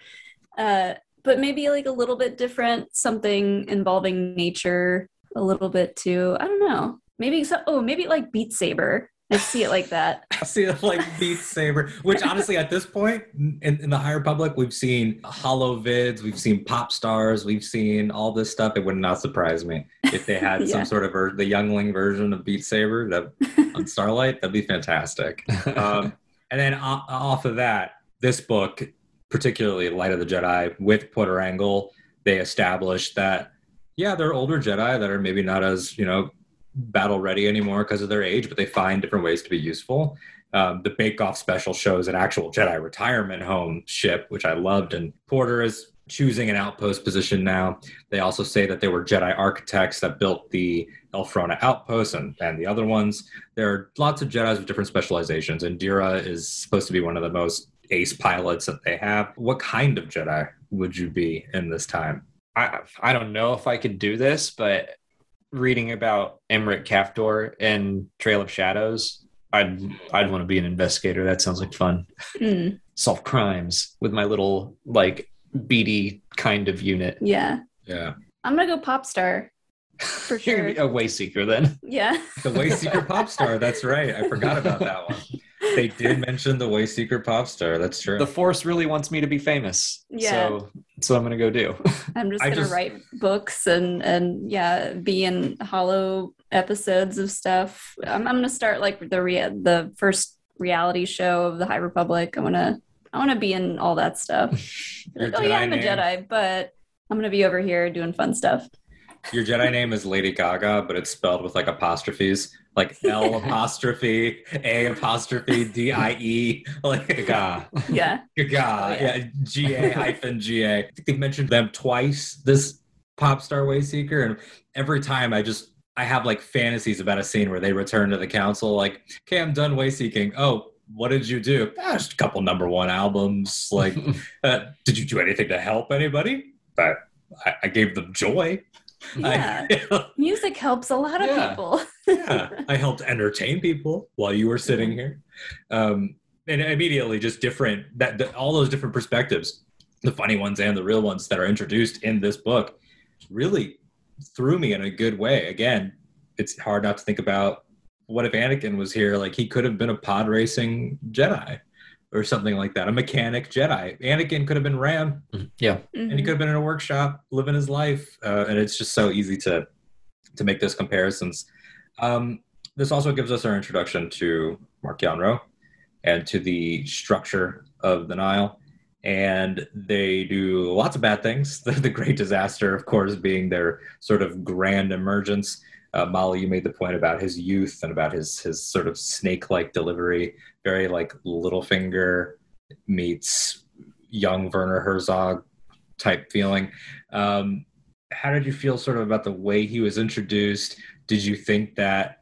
Uh, but maybe like a little bit different, something involving nature a little bit too. I don't know. Maybe so. Oh, maybe like Beat Saber. I see it like that. [laughs] I see it like Beat Saber, which honestly, at this point in, in, the High Republic, we've seen holovids, we've seen pop stars, we've seen all this stuff. It would not surprise me if they had [laughs] yeah. some sort of ver- the youngling version of Beat Saber that on [laughs] Starlight. That'd be fantastic. Um, and then off of that, this book, particularly Light of the Jedi, with Porter Engle, they established that Yeah, there are older Jedi that are maybe not as you know battle ready anymore because of their age, but they find different ways to be useful. Um, the Bake Off special shows an actual Jedi retirement home ship, which I loved, and Porter is choosing an outpost position now. They also say that they were Jedi architects that built the Elphrona outpost and, and the other ones. There are lots of Jedi's with different specializations, Indeera is supposed to be one of the most ace pilots that they have. What kind of Jedi would you be in this time? I I don't know if I could do this, but reading about Emerick Caphtor and Trail of Shadows, I'd I'd want to be an investigator. That sounds like fun. Mm, [laughs] Solve crimes with my little like beady kind of unit. yeah. Yeah. I'm gonna go pop star [laughs] for You're sure. a wayseeker then. Yeah. The Wayseeker Pop Star. That's right. I forgot about that one. [laughs] They did mention the Wayseeker Pop Star. That's true. The Force really wants me to be famous. Yeah. So that's what I'm gonna go do. I'm just I gonna just- write books and and yeah, be in holo episodes of stuff. I'm, I'm gonna start like the rea- the first reality show of the High Republic. I wanna I wanna be in all that stuff. [laughs] Like, oh yeah, I'm a name- Jedi, but I'm gonna be over here doing fun stuff. Your Jedi name is Lady Gaga, but it's spelled with like apostrophes, like L apostrophe A apostrophe D I E, like Gaga. Yeah. Gaga, Oh, yeah. yeah, G A hyphen G A. I think they mentioned them twice. This pop star wayseeker, and every time I just I have like fantasies about a scene where they return to the council, like, okay, I'm done way seeking. Oh, what did you do? Ah, just a couple number one albums. Like, [laughs] uh, did you do anything to help anybody? I, I, I gave them joy. Yeah. I, [laughs] Music helps a lot of Yeah. people. [laughs] yeah, I helped entertain people while you were sitting here. Um, and immediately, just different that, that all those different perspectives, the funny ones and the real ones that are introduced in this book, really threw me in a good way. Again, it's hard not to think about what if Anakin was here? Like he could have been a pod racing Jedi or something like that, a mechanic Jedi. Anakin could have been Ram yeah. and he could have been in a workshop living his life uh, and it's just so easy to to make those comparisons um, this also gives us our introduction to mark and to the structure of the nihil and they do lots of bad things [laughs] the, the great disaster of course being their sort of grand emergence uh, molly you made the point about his youth and about his his sort of snake-like delivery very like Littlefinger meets young werner herzog type feeling. Um, how did you feel sort of about the way he was introduced? Did you think that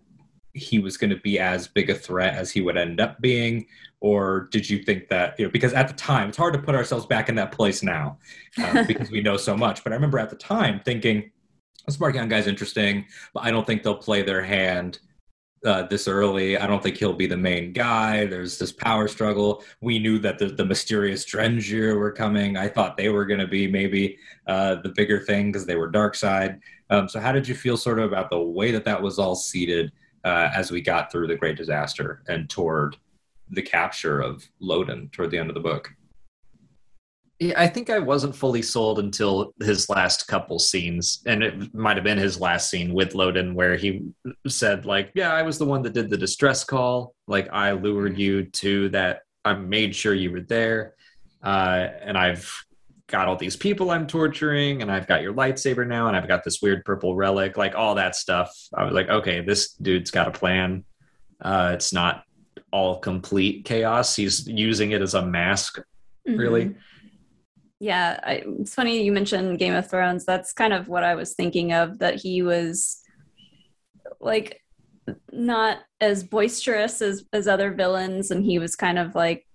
he was going to be as big a threat as he would end up being? Or did you think that, you know, because at the time, it's hard to put ourselves back in that place now um, [laughs] because we know so much. But I remember at the time thinking, this Marchion guy's interesting, but I don't think they'll play their hand uh, this early. I don't think he'll be the main guy. There's this power struggle. We knew that the, the mysterious Drengir were coming. I thought they were going to be maybe uh, the bigger thing because they were dark side. Um, so, how did you feel sort of about the way that that was all seated uh, as we got through the Great Disaster and toward the capture of Loden toward the end of the book? Yeah, I think I wasn't fully sold until his last couple scenes, and it might have been his last scene with Loden, where he said, "Like, yeah, I was the one that did the distress call. Like, I lured you to that. I made sure you were there, uh, and I've got all these people I'm torturing, and I've got your lightsaber now, and I've got this weird purple relic, like all that stuff. I was like, okay, this dude's got a plan. Uh, it's not all complete chaos. He's using it as a mask, really." Mhm. Yeah, I, it's funny you mentioned Game of Thrones. That's kind of what I was thinking of. That he was like not as boisterous as as other villains, and he was kind of like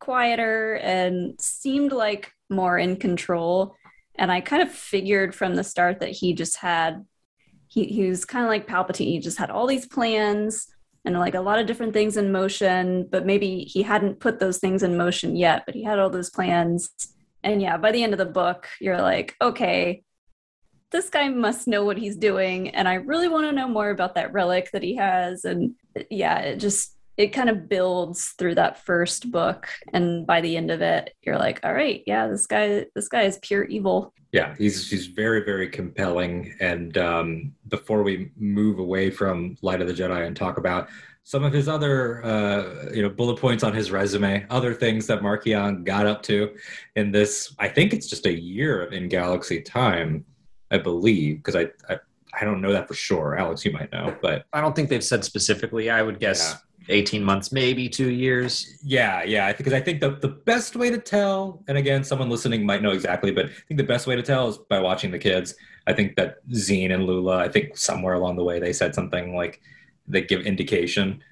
quieter and seemed like more in control. And I kind of figured from the start that he just had he he was kind of like Palpatine. He just had all these plans and like a lot of different things in motion, but maybe he hadn't put those things in motion yet, but he had all those plans. And yeah, by the end of the book, you're like, okay, this guy must know what he's doing. And I really want to know more about that relic that he has. And yeah, it just, it kind of builds through that first book. And by the end of it, you're like, all right, yeah, this guy, this guy is pure evil. Yeah, he's he's very very compelling. And um, before we move away from Light of the Jedi and talk about some of his other uh, you know bullet points on his resume, other things that Marchion got up to in this, I think it's just a year in Galaxy time. I believe, because I, I I don't know that for sure. Alex, you might know, but I don't think they've said specifically. I would guess 18 months, maybe two years. Yeah, yeah. Because I think the, the best way to tell, and again, someone listening might know exactly, but I think the best way to tell is by watching the kids. I think that Zeen and Lula, I think somewhere along the way they said something like they give indication.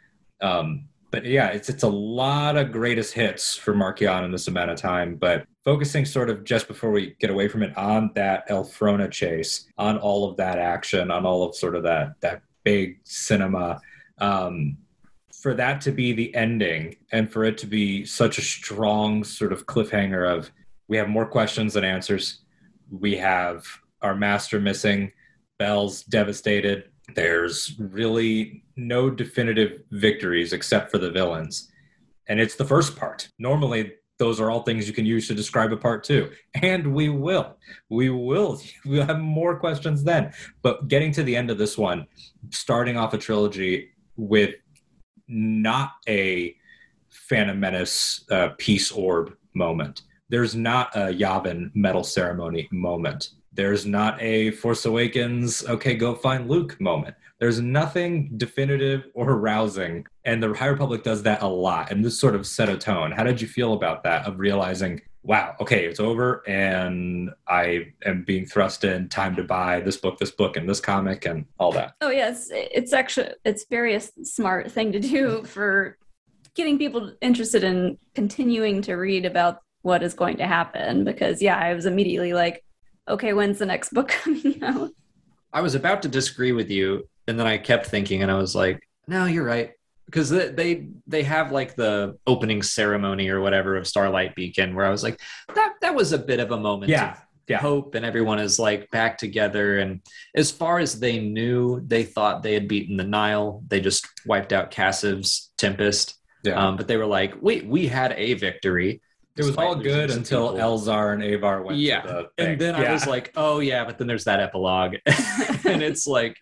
Um, but yeah, it's it's a lot of greatest hits for Marchion in this amount of time. But focusing sort of just before we get away from it on that Elphrona chase, on all of that action, on all of sort of that that big cinema. Um, for that to be the ending and for it to be such a strong sort of cliffhanger of we have more questions than answers. We have our master missing, bell's devastated. There's really no definitive victories except for the villains. And it's the first part. Normally, those are all things you can use to describe a part two. And we will. We will. [laughs] We'll have more questions then. But getting to the end of this one, starting off a trilogy with not a Phantom Menace uh, peace orb moment. There's not a Yavin medal ceremony moment. There's not a Force Awakens, okay, go find Luke moment. There's nothing definitive or rousing. And the High Republic does that a lot. And this sort of set a tone. How did you feel about that? Of realizing, wow, okay, it's over and I am being thrust in time to buy this book, this book, and this comic and all that. Oh yes, it's actually it's very smart thing to do for getting people interested in continuing to read about what is going to happen because yeah, I was immediately like, okay, when's the next book [laughs] coming out? I was about to disagree with you, and then I kept thinking, and I was like, no, you're right. Because they they have like the opening ceremony or whatever of Starlight Beacon, where I was like, that that was a bit of a moment Yeah. of Yeah. hope, and everyone is like back together. And as far as they knew, they thought they had beaten the Nihil. They just wiped out Kassav's Tempest. Yeah. Um, but they were like, wait, we had a victory. It was all good until people. Elzar and Avar went Yeah. to the thing. And then I was like, oh yeah, but then there's that epilogue. [laughs] and it's like,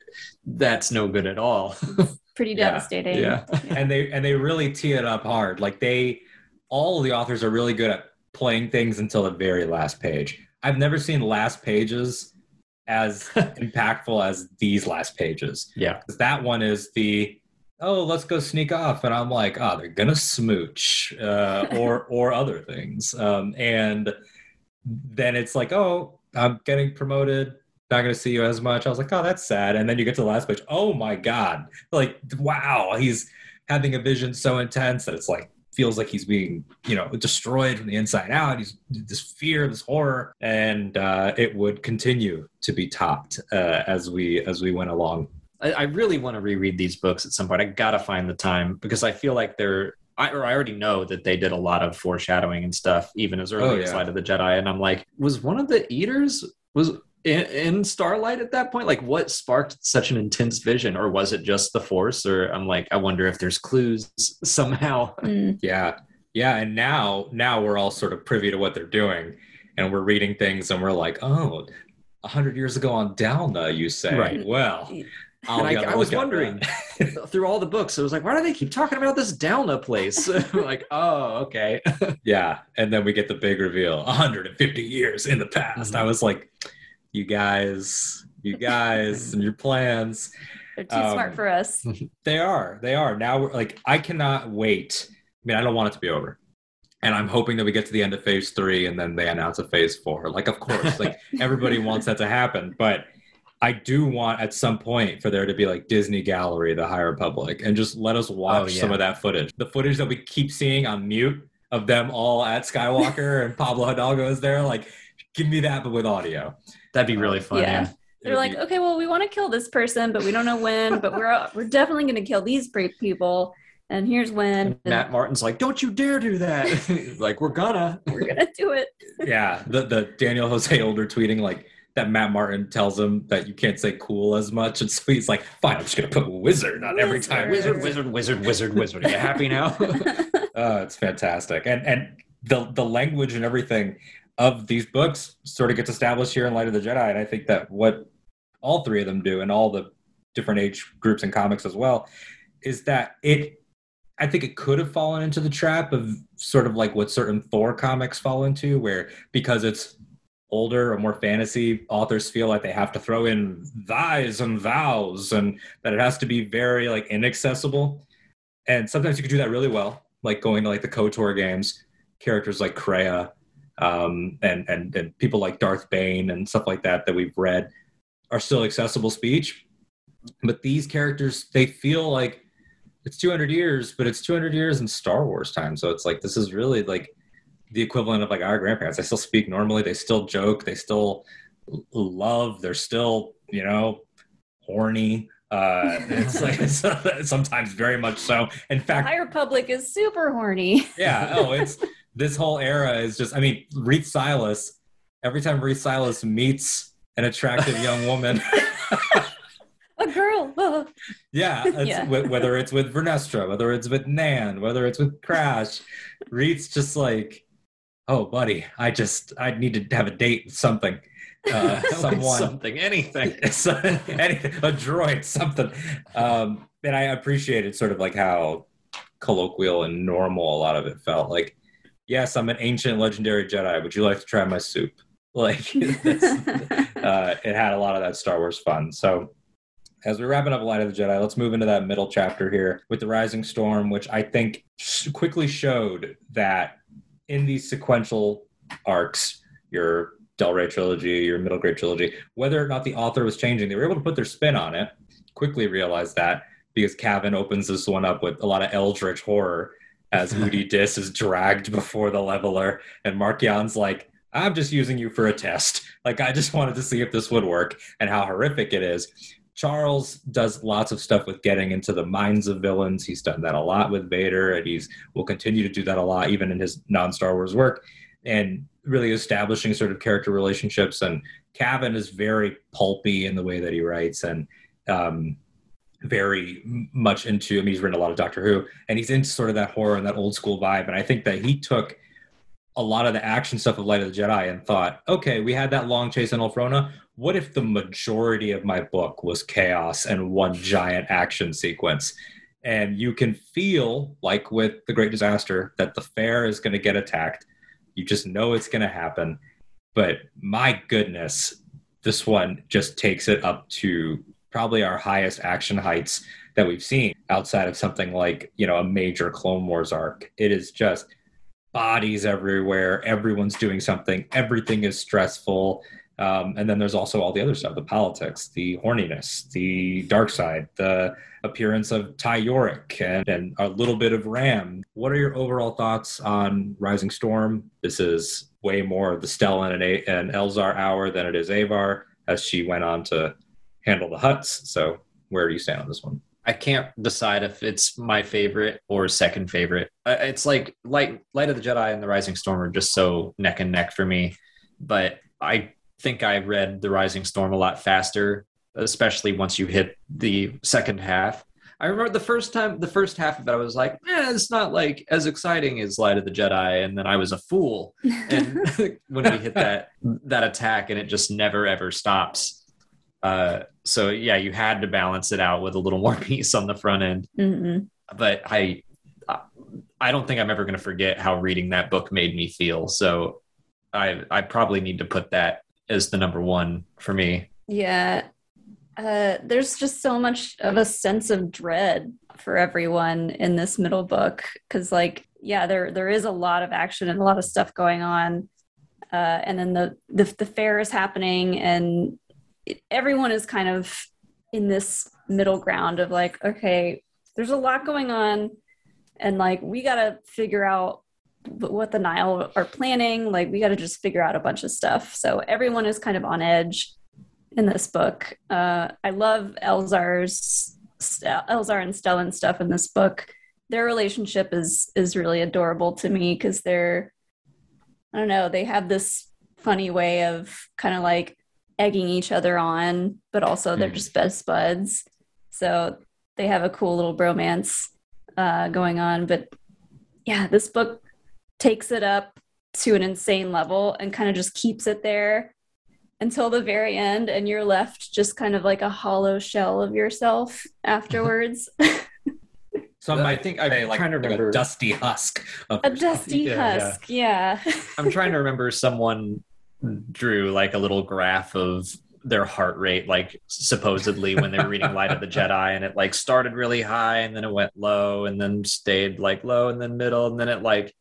that's no good at all. [laughs] Pretty Yeah, devastating. yeah. and they and they really tee it up hard. Like they, all of the authors are really good at playing things until the very last page. I've never seen last pages as [laughs] impactful as these last pages. Yeah. 'Cause That one is the oh let's go sneak off, and I'm like oh they're gonna smooch uh, or [laughs] or other things, um, and then it's like oh I'm getting promoted. Not going to see you as much. I was like, oh, that's sad. And then you get to the last page. Oh my god! Like, wow, he's having a vision so intense that it's like feels like he's being you know destroyed from the inside out he's this fear this horror and uh, it would continue to be topped uh, as we as we went along I, I really want to reread these books at some point. I gotta find the time because I feel like they're I, or I already know that they did a lot of foreshadowing and stuff, even as early Oh, as yeah. Light of the Jedi. And I'm like, was one of the eaters was in, in Starlight at that point? Like, what sparked such an intense vision, or was it just the Force? Or I'm like, I wonder if there's clues [laughs] somehow. Mm. yeah yeah and now now we're all sort of privy to what they're doing and we're reading things and we're like oh a hundred years ago on Dalna, you say Right. well I'll And I, I was lookout wondering [laughs] through all the books, I was like, why do they keep talking about this Dalna place? [laughs] like, oh, okay. [laughs] Yeah, and then we get the big reveal 150 years in the past. Mhm. I was like, you guys, you guys, and your plans. They're too Um, smart for us. They are, they are. Now we're like, I cannot wait. I mean, I don't want it to be over. And I'm hoping that we get to the end of phase three and then they announce a phase four. Like, of course, like everybody wants that to happen. But I do want at some point for there to be like Disney Gallery, the High Republic, and just let us watch Oh, yeah. some of that footage. The footage that we keep seeing on mute of them all at Skywalker [laughs] and Pablo Hidalgo is there. Like, give me that, but with audio. That'd be uh, really fun. Yeah. Yeah. They're like, be- okay, well, we want to kill this person, but we don't know when. But we're we're definitely going to kill these pre- people, and here's when. And Matt Martin's like, don't you dare do that. [laughs] like, we're gonna. we're gonna do it. yeah, the the Daniel Jose Older tweeting like that Matt Martin tells him that you can't say cool as much, and so he's like, "Fine, I'm just gonna put wizard on every time." Wizard. Wizard, wizard, wizard, wizard, wizard. Are you happy now? Oh, [laughs] [laughs] it's fantastic, and and the the language and everything of these books sort of gets established here in Light of the Jedi, and I think that what all three of them do, and all the different age groups and comics as well, is that it. I think it could have fallen into the trap of sort of like what certain Thor comics fall into, where because it's older or more fantasy authors feel like they have to throw in thys and vows and that it has to be very like inaccessible. And sometimes you can do that really well, like going to like the KOTOR games, characters like Kreia, um, and, and and people like Darth Bane and stuff like that that we've read are still accessible speech. But these characters, they feel like it's 200 years, but it's 200 years in Star Wars time. So it's like this is really like the equivalent of like our grandparents. They still speak normally. They still joke. They still love. They're still you know horny. Uh, [laughs] it's like it's, [laughs] sometimes very much so. In fact, High Republic is super horny. [laughs] yeah. Oh, it's this whole era is just. I mean, Reath Silas. Every time Reath Silas meets an attractive young woman. a girl. yeah, it's, Yeah. wh- whether it's with Vernestra, whether it's with Nan, whether it's with Crash, Reath's just like, oh, buddy, I just I need to have a date with something, [laughs] uh, someone, something, anything. [laughs] Anything, a droid, something. Um, and I appreciated sort of like how colloquial and normal a lot of it felt. Like, yes, I'm an ancient legendary Jedi. Would you like to try my soup? [laughs] Like, uh, it had a lot of that Star Wars fun. So, as we're wrapping up Light of the Jedi, let's move into that middle chapter here with the Rising Storm, which I think quickly showed that in these sequential arcs, your Del Rey trilogy, your middle grade trilogy, whether or not the author was changing, they were able to put their spin on it. Quickly realized that because Cavan opens this one up with a lot of eldritch horror as [laughs] Moody Dis is dragged before the leveler, and Marchion's like, I'm just using you for a test. Like, I just wanted to see if this would work and how horrific it is. Charles does lots of stuff with getting into the minds of villains. He's done that a lot with Vader, and he's will continue to do that a lot, even in his non-Star Wars work, and really establishing sort of character relationships. And Cavan is very pulpy in the way that he writes, and um, very much into. I mean, he's written a lot of Doctor Who, and he's into sort of that horror and that old school vibe. And I think that he took a lot of the action stuff of Light of the Jedi and thought, okay, we had that long chase in Elphrona. What if the majority of my book was chaos and one giant action sequence? And you can feel, like with The Great Disaster, that the fair is going to get attacked. You just know it's going to happen. But my goodness, this one just takes it up to probably our highest action heights that we've seen outside of something like, you know, a major Clone Wars arc. It is just bodies everywhere. Everyone's doing something. Everything is stressful. Um, and then there's also all the other stuff the politics, the horniness, the dark side, the appearance of Ty Yorrick, and, and a little bit of Ram. What are your overall thoughts on Rising Storm? This is way more the Stellan and, A- and Elzar hour than it is Avar, as she went on to handle the Hutts. So, where do you stand on this one? I can't decide if it's my favorite or second favorite. It's like Light Light of the Jedi and The Rising Storm are just so neck and neck for me. But I think I read The Rising Storm a lot faster, especially once you hit the second half. I remember the first time, the first half of it, I was like, eh, it's not like as exciting as Light of the Jedi. And then I was a fool. And [laughs] [laughs] when we hit that that attack and it just never ever stops. Uh, so yeah, you had to balance it out with a little [laughs] more peace on the front end. Mm-mm. But I, I don't think I'm ever going to forget how reading that book made me feel. So I, I probably need to put that as the number one for me. Yeah. Uh, there's just so much of a sense of dread for everyone in this middle book because, like, yeah, there there is a lot of action and a lot of stuff going on, uh, and then the, the the fair is happening, and it, everyone is kind of in this middle ground of like, okay, there's a lot going on, and like we got to figure out what the Nihil are planning. Like, we got to just figure out a bunch of stuff. So everyone is kind of on edge in this book. Uh, I love Elzar's Elzar and Stellan stuff in this book. Their relationship is is really adorable to me because they're I don't know, they have this funny way of kind of like egging each other on, but also they're Mhm. just best buds. So they have a cool little bromance uh, going on. But yeah, this book takes it up to an insane level and kind of just keeps it there until the very end and you're left just kind of like a hollow shell of yourself afterwards [laughs] Some I might think I'm like, trying to like remember- a dusty husk. Of a dusty Yeah, yeah. husk yeah, [laughs] I'm trying to remember someone drew like a little graph of their heart rate, like supposedly when they were reading Light of the Jedi, and it like started really high and then it went low and then stayed like low and then middle and then it like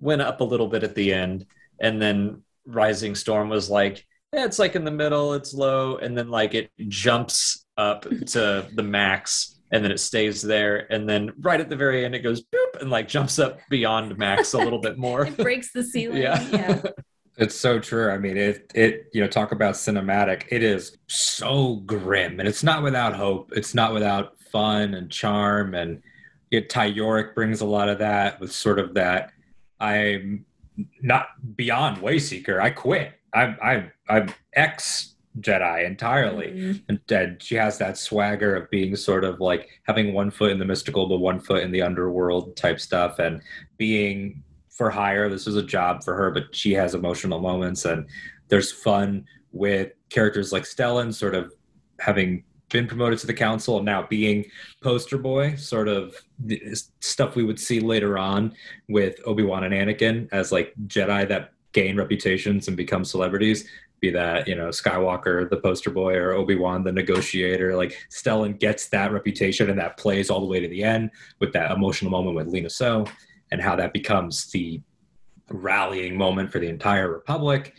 went up a little bit at the end. And then Rising Storm was like, yeah, it's like in the middle, it's low, and then like it jumps up to the max and then it stays there and then right at the very end it goes boop and like jumps up beyond max a little bit more [laughs] it breaks the ceiling. Yeah. yeah. [laughs] It's so true. I mean, it it you know talk about cinematic. It is so grim, and it's not without hope. It's not without fun and charm, and it, Ty Yorrick brings a lot of that with sort of that. I'm not beyond Wayseeker. I quit. I'm I'm I'm ex Jedi entirely, Mhm. and, and she has that swagger of being sort of like having one foot in the mystical, but one foot in the underworld type stuff, and being for hire. This is a job for her, but she has emotional moments, and there's fun with characters like Stellan, sort of having been promoted to the council and now being poster boy, sort of stuff we would see later on with Obi Wan and Anakin as like Jedi that gain reputations and become celebrities. Be that you know Skywalker, the poster boy, or Obi Wan, the negotiator. Like Stellan gets that reputation, and that plays all the way to the end with that emotional moment with Lina Soh, and how that becomes the rallying moment for the entire Republic.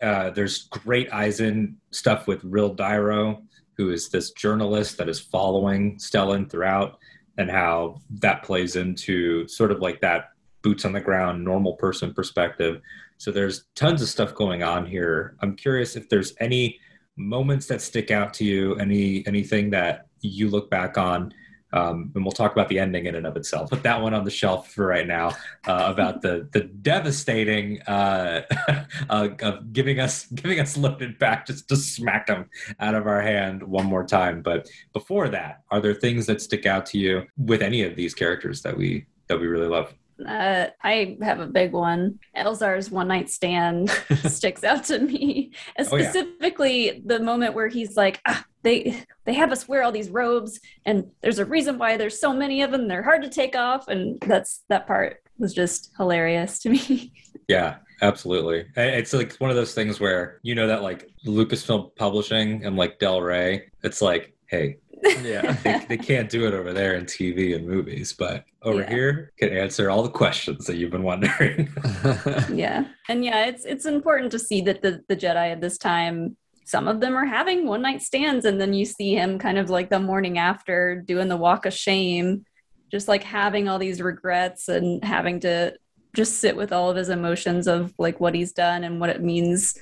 Uh, there's great Eisen stuff with Rhil Dairo, who is this journalist that is following Stellan throughout, and how that plays into sort of like that boots on the ground, normal person perspective. So there's tons of stuff going on here. I'm curious if there's any moments that stick out to you, any anything that you look back on. Um, and we'll talk about the ending in and of itself. Put that one on the shelf for right now uh, about the the devastating uh, [laughs] uh, of giving us giving us Loden back just to smack them out of our hand one more time. But before that, are there things that stick out to you with any of these characters that we that we really love? Uh, I have a big one. Elzar's one night stand [laughs] sticks out to me, and Oh, yeah. specifically the moment where he's like, ah, "They they have us wear all these robes, and there's a reason why there's so many of them. They're hard to take off." And that's that part was just hilarious to me. [laughs] Yeah, absolutely. It's like one of those things where you know that like Lucasfilm Publishing and like Del Rey, it's like, hey, yeah they, they can't do it over there in TV and movies, but over Yeah. here can answer all the questions that you've been wondering. [laughs] yeah and yeah it's it's important to see that the the jedi at this time some of them are having one night stands and then you see him kind of like the morning after doing the walk of shame just like having all these regrets and having to just sit with all of his emotions of like what he's done and what it means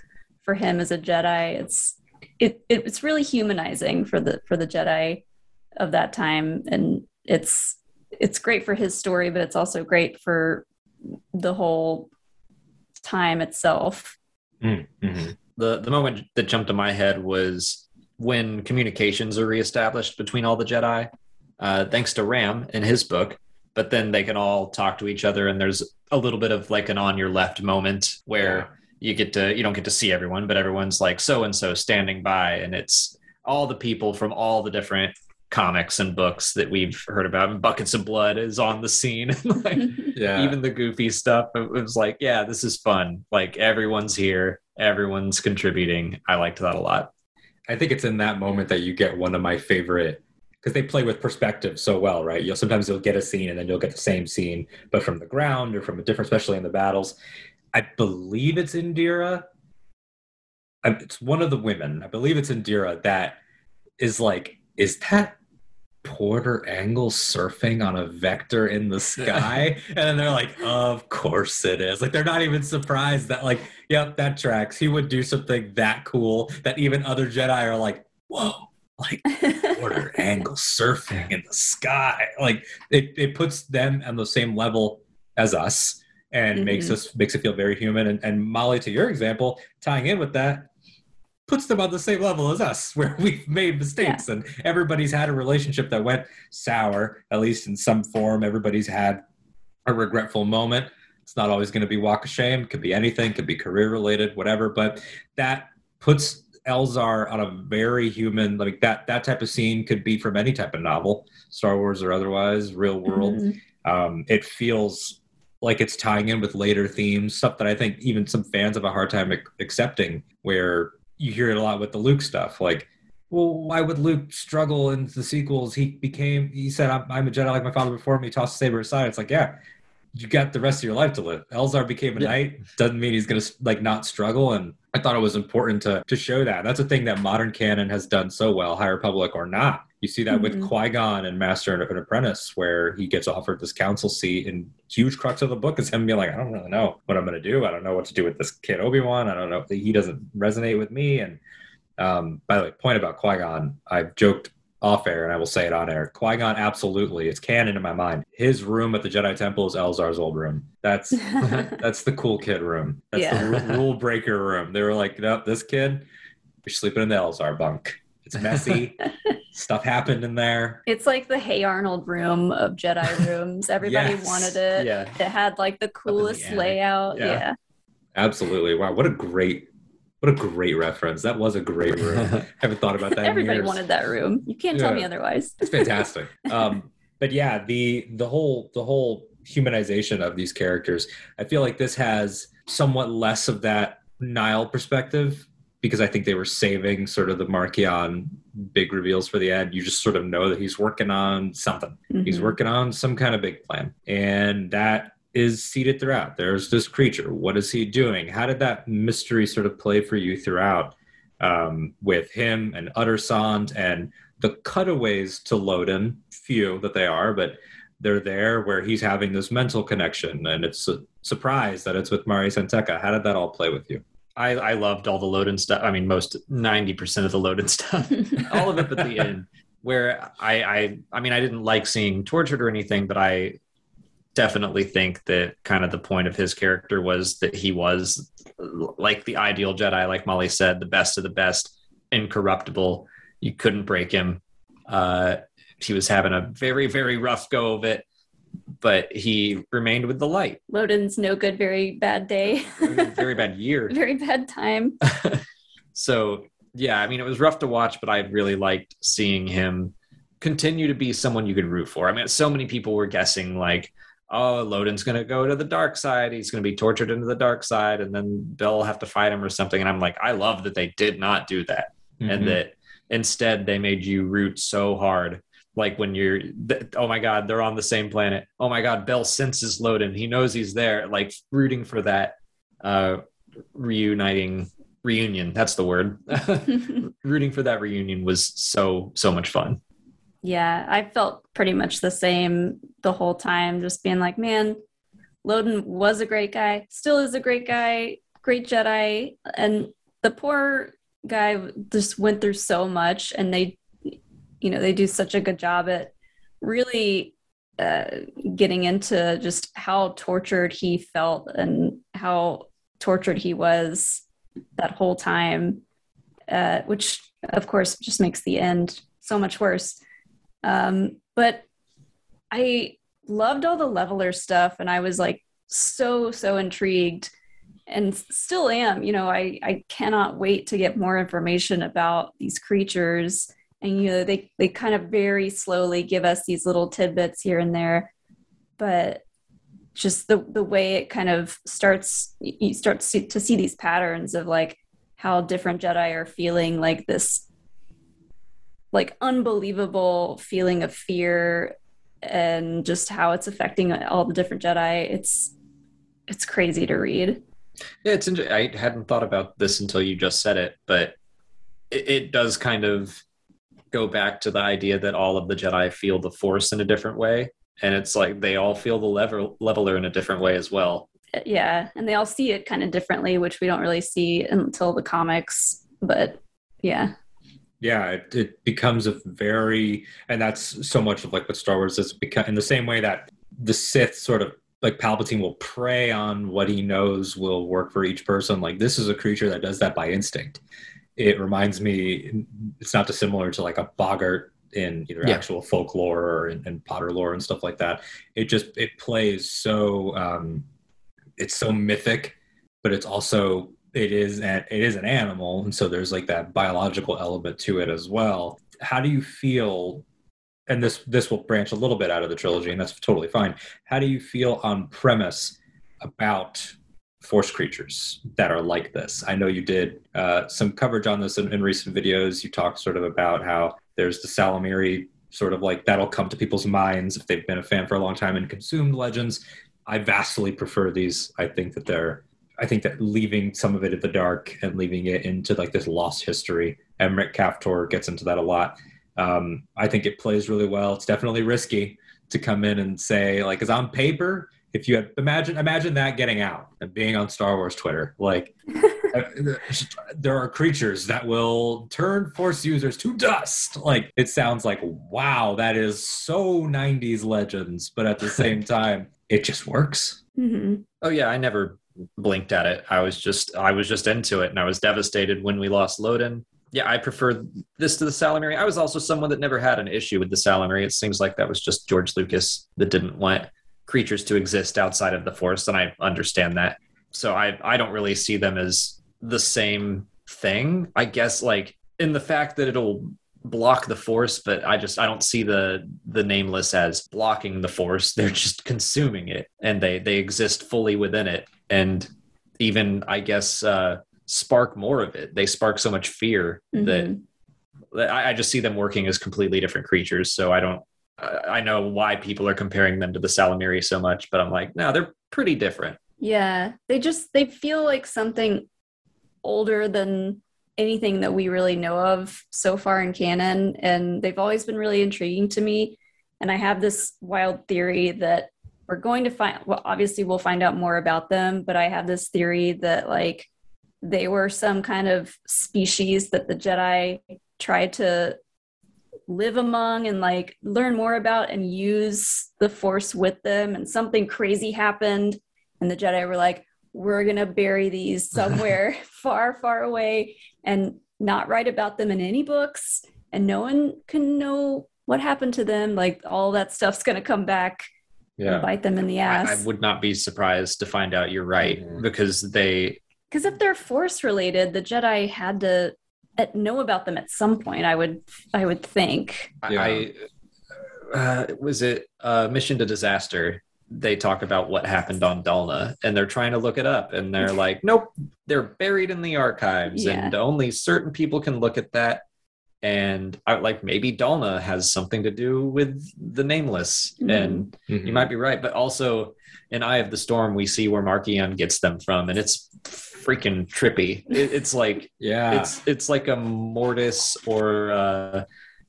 for him as a jedi it's it, it it's really humanizing for the for the jedi of that time and it's it's great for his story but it's also great for the whole time itself. Mhm. the the moment that jumped to my head was when communications are reestablished between all the Jedi, uh, thanks to Ram in his book. But then they can all talk to each other, and there's a little bit of like an on your left moment where you get to you don't get to see everyone, but everyone's like so and so standing by, and it's all the people from all the different comics and books that we've heard about. And Buckets of Blood is on the scene. [laughs] like, [laughs] Yeah. even the goofy stuff it was like yeah this is fun like everyone's here everyone's contributing i liked that a lot I think it's in that moment that you get one of my favorite because they play with perspective so well, right? You'll sometimes you'll get a scene and then you'll get the same scene, but from the ground or from a different, especially in the battles. I believe it's Indeera. It's one of the women. I believe it's Indeera that is like, is that Porter Engle surfing on a vector in the sky? [laughs] and then they're like, of course it is. Like they're not even surprised that like, yep, that tracks. He would do something that cool that even other Jedi are like, whoa, like [laughs] Porter Engle surfing in the sky. Like it, it puts them on the same level as us and makes Mhm. us makes it feel very human. And, and Molly, to your example, tying in with that, puts them on the same level as us, [laughs] where we've made mistakes and everybody's had a relationship that went sour, at least in some form. Everybody's had a regretful moment. It's not always going to be walk of shame. Could be anything. Could be career related, whatever. But that puts Elzar on a very human like that. That type of scene could be from any type of novel, Star Wars or otherwise, real world Mhm. um, it feels like it's tying in with later themes, stuff that I think even some fans have a hard time accepting. Where you hear it a lot with the Luke stuff, like, well, why would Luke struggle in the sequels? He became, he said, "I'm, I'm a Jedi like my father before me." Tossed the saber aside. It's like, yeah, you got the rest of your life to live. Elzar became a Yeah. knight doesn't mean he's gonna like not struggle. And I thought it was important to to show that. That's a thing that modern canon has done so well, High Republic or not. You see that with Mhm. Qui Gon and Master and Apprentice, where he gets offered this council seat, and huge crux of the book is him being like, I don't really know what I'm gonna do. I don't know what to do with this kid Obi Wan. I don't know. He doesn't resonate with me. And um, by the way, point about Qui Gon, I've joked off air, and I will say it on air. Qui Gon, absolutely, it's canon in my mind. His room at the Jedi Temple is Elzar's old room. That's [laughs] that's the cool kid room. That's Yeah. the ru- rule breaker room. They were like, no, this kid, you're sleeping in the Elzar bunk. It's messy. [laughs] Stuff happened in there. it's like the Hey Arnold room of Jedi [laughs] rooms. Everybody Yes. wanted it. Yeah. It had like the coolest attic. layout. Yeah. Yeah. Absolutely. Wow, what a great, what a great reference. That was a great room. [laughs] Haven't thought about that. in Everybody years. wanted that room. You can't tell me otherwise. It's fantastic. um, but yeah, the the whole the whole humanization of these characters, I feel like this has somewhat less of that Nihil perspective because I think they were saving sort of the Marchion big reveals for the end. You just sort of know that he's working on something. He's Mhm. working on some kind of big plan. And that is seated throughout. There's this creature. What is he doing? How did that mystery sort of play for you throughout um, with him and Uttersond and the cutaways to Loden? Few that they are, but they're there where he's having this mental connection. And it's a surprise that it's with Mari San Tekka. How did that all play with you? I, I loved all the Loden stuff. I mean, most 90% of the Loden stuff, [laughs] all of it but the end, where I, I, I mean, I didn't like seeing tortured or anything, but I definitely think that kind of the point of his character was that he was like the ideal Jedi, like Molly said, the best of the best, incorruptible. You couldn't break him. Uh, he was having a very, very rough go of it, but he remained with the light. Loden's no good, very bad day. Very bad year. [laughs] very bad time. [laughs] so yeah, I mean, it was rough to watch, but I really liked seeing him continue to be someone you could root for. I mean, so many people were guessing like, oh, Loden's going to go to the dark side. He's going to be tortured into the dark side, and then they'll have to fight him or something. And I'm like, I love that they did not do that, Mm-hmm. and that instead they made you root so hard. Like when you're, oh my God, they're on the same planet. Oh my God, Bell senses Loden. He knows he's there. Like rooting for that, uh, reuniting reunion. That's the word. [laughs] [laughs] rooting for that reunion was so so much fun. Yeah, I felt pretty much the same the whole time, just being like, man, Loden was a great guy, still is a great guy, great Jedi. And the poor guy just went through so much, and they, you know, they do such a good job at really uh, getting into just how tortured he felt and how tortured he was that whole time, uh, which of course just makes the end so much worse. Um, but I loved all the leveler stuff, and I was like so so intrigued, and still am. You know, I I cannot wait to get more information about these creatures. And you know, they they kind of very slowly give us these little tidbits here and there, but just the the way it kind of starts, you start to see, to see these patterns of like how different Jedi are feeling like this like unbelievable feeling of fear and just how it's affecting all the different Jedi. It's it's crazy to read. Yeah, it's. I hadn't thought about this until you just said it, but it, it does kind of go back to the idea that all of the Jedi feel the Force in a different way, and it's like they all feel the level leveler in a different way as well. Uh, yeah, and they all see it kind of differently, which we don't really see until the comics. But yeah, yeah it, it becomes a very and that's so much of like what star wars is become in the same way that the sith sort of like palpatine will prey on what he knows will work for each person like this is a creature that does that by instinct it reminds me it's not dissimilar to like a boggart in either Yeah. actual folklore or in, in potter lore and stuff like that it just it plays so um it's so mythic but it's also it is an, it is an animal and so there's like that biological element to it as well how do you feel and this this will branch a little bit out of the trilogy, and that's totally fine. How do you feel on premise about force creatures that are like this? I know you did uh, some coverage on this in, in recent videos. You talked sort of about how there's the ysalamiri sort of like that'll come to people's minds if they've been a fan for a long time and consumed legends. I vastly prefer these. I think that they're I think that leaving some of it in the dark and leaving it into like this lost history. Emerick Caphtor gets into that a lot. Um, I think it plays really well. It's definitely risky to come in and say like, because on paper, if you had imagine imagine that getting out and being on Star Wars Twitter, like [laughs] there are creatures that will turn Force users to dust. Like it sounds like wow, that is so '90s legends, but at the [laughs] same time, it just works. Mm-hmm. Oh yeah, I never blinked at it. I was just I was just into it, and I was devastated when we lost Loden. Yeah, I prefer this to the ysalamiri. I was also someone that never had an issue with the ysalamiri. It seems like that was just George Lucas that didn't want creatures to exist outside of the Force, and I understand that. So I I don't really see them as the same thing. I guess like in the fact that it'll block the force but i just i don't see the the nameless as blocking the force [laughs] they're just consuming it and they they exist fully within it and even i guess uh spark more of it they spark so much fear Mhm. that I, I just see them working as completely different creatures so i don't I know why people are comparing them to the ysalamiri so much, but I'm like, no, they're pretty different. Yeah, they just they feel like something older than anything that we really know of so far in canon and they've always been really intriguing to me and I have this wild theory that we're going to find well obviously we'll find out more about them, but I have this theory that like they were some kind of species that the Jedi tried to live among and like learn more about and use the force with them and something crazy happened and the Jedi were like, we're going to bury these [laughs] somewhere far, far away and not write about them in any books. And no one can know what happened to them. Like all that stuff's going to come back and bite them in the I, I would not be surprised to find out you're right Mhm. because they Because if they're force related, the Jedi had to know about them at some point. I would, I would think. Yeah. I uh, was it uh, Mission to Disaster. They talk about what happened on Dalna, and they're trying to look it up, and they're like, [laughs] "Nope, they're buried in the archives, Yeah. and only certain people can look at that." And I like maybe Dalna has something to do with the nameless, Mhm. and Mhm. you might be right, but also in Eye of the Storm, we see where Marchion gets them from, and it's freaking trippy. It, it's like yeah. it's it's like a mortis or uh,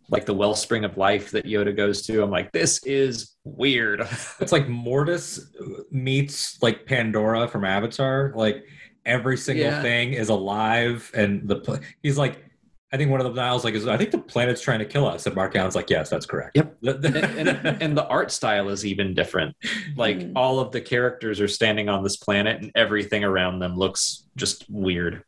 like the wellspring of life that Yoda goes to. I'm like, this is weird. [laughs] It's like Mortis meets like Pandora from Avatar. Like every single Yeah. thing is alive, and the he's like, I think one of the dials like is I think the planet's trying to kill us, and Marchion's like, yes, that's correct. Yep. Yep. and, and, and the art style is even different. Like Mm. all of the characters are standing on this planet, and everything around them looks just weird.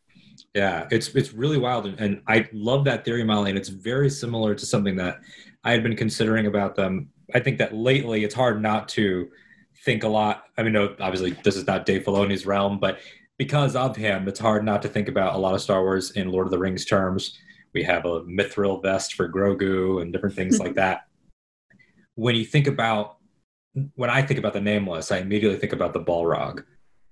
Yeah, it's it's really wild, and, and I love that theory, Molly. And it's very similar to something that I had been considering about them. I think that lately it's hard not to think a lot. I mean, no, obviously this is not Dave Filoni's realm, but because of him, it's hard not to think about a lot of Star Wars in Lord of the Rings terms. We have a mithril vest for Grogu and different things like that. [laughs] When you think about when I think about the nameless, I immediately think about the Balrog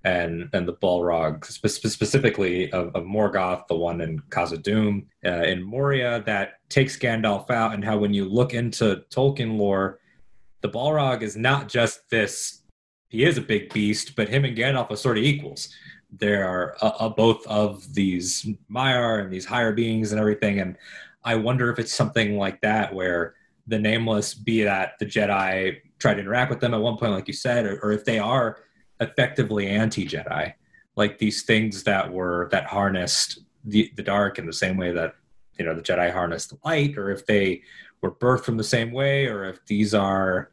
and and the Balrog spe- spe- specifically of, of Morgoth, the one in Khazad-dûm uh, in Moria that takes Gandalf out, and how when you look into Tolkien lore, the Balrog is not just this. He is a big beast, but him and Gandalf are sort of equals. There are uh, uh, both of these Maiar and these higher beings and everything, and I wonder if it's something like that where the nameless, be that the Jedi try to interact with them at one point, like you said, or, or if they are effectively anti-Jedi, like these things that were that harnessed the the dark in the same way that you know the Jedi harnessed the light, or if they were birthed from the same way, or if these are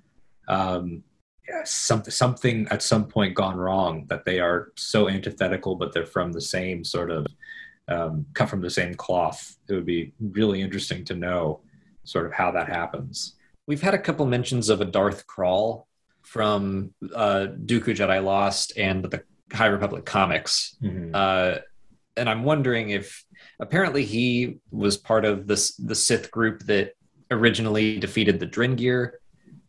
um, yeah, something something at some point gone wrong that they are so antithetical, but they're from the same sort of um, cut from the same cloth. It would be really interesting to know sort of how that happens. We've had a couple mentions of a Darth Krall from uh, Dooku Jedi Lost and the High Republic comics. Uh, and I'm wondering if apparently he was part of this the Sith group that originally defeated the Drengir.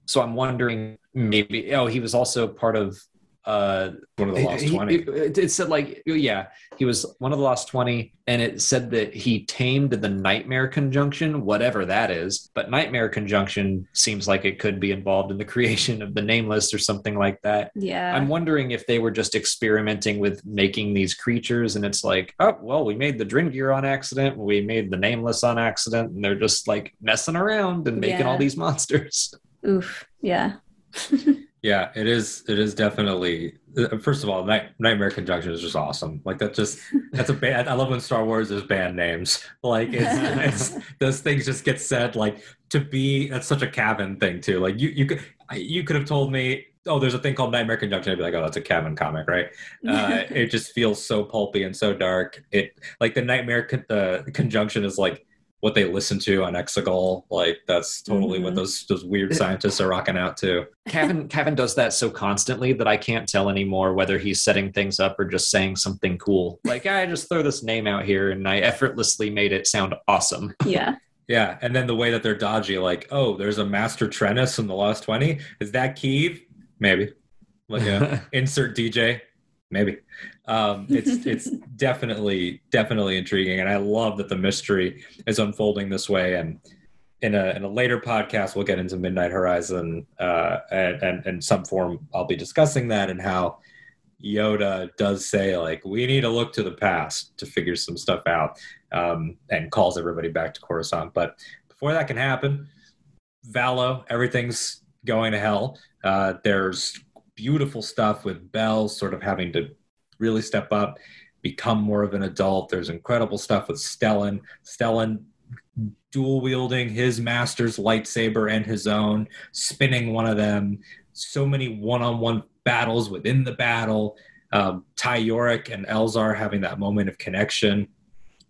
So I'm wondering maybe oh he was also part of uh One of the lost 20. It, it- it said like yeah he was one of the lost 20 and it said that he tamed the nightmare conjunction whatever that is but nightmare conjunction seems like it could be involved in the [laughs] creation of the nameless or something like that Yeah. i'm wondering if they were just experimenting with making these creatures and it's like oh well we made the drengir on accident we made the nameless on accident and they're just like messing around and making Yeah. all these monsters [laughs] Oof. Yeah. [laughs] Yeah, it is. It is definitely. uh, First of all, Night, Nightmare Conjunction is just awesome. Like that, just that's a band. I love when Star Wars is band names. [laughs] Like it's, [laughs] it's those things just get said. Like to be that's such a Cavan thing too. Like you you could you could have told me. Oh, there's a thing called Nightmare Conjunction. I'd be like, oh, that's a Cavan comic, right? Uh, it just feels so pulpy and so dark. It like the Nightmare con- uh, Conjunction is like what they listen to on Exegol. Like that's totally what Mhm. those those weird scientists are rocking out to. Kevin Kevin does that so constantly that I can't tell anymore whether he's setting things up or just saying something cool. Like I just throw this name out here and I effortlessly made it sound awesome. yeah. Yeah, and then the way that they're dodgy, like, oh, there's a Master Trennis in the last 20. Is that Keeve? Maybe. Like [laughs] a insert DJ? Maybe. Um, it's [laughs] it's definitely definitely intriguing, and I love that the mystery is unfolding this way. And in a in a later podcast, we'll get into Midnight Horizon, uh, and, and in some form, I'll be discussing that and how Yoda does say like we need to look to the past to figure some stuff out, um, and calls everybody back to Coruscant. But before that can happen, Valo, everything's going to hell. Uh, there's beautiful stuff with Bell sort of having to really step up, become more of an adult. There's incredible stuff with Stellan. Stellan dual wielding his master's lightsaber and his own, spinning one of them. So many one on one battles within the battle. Um, Ty Yorrick and Elzar having that moment of connection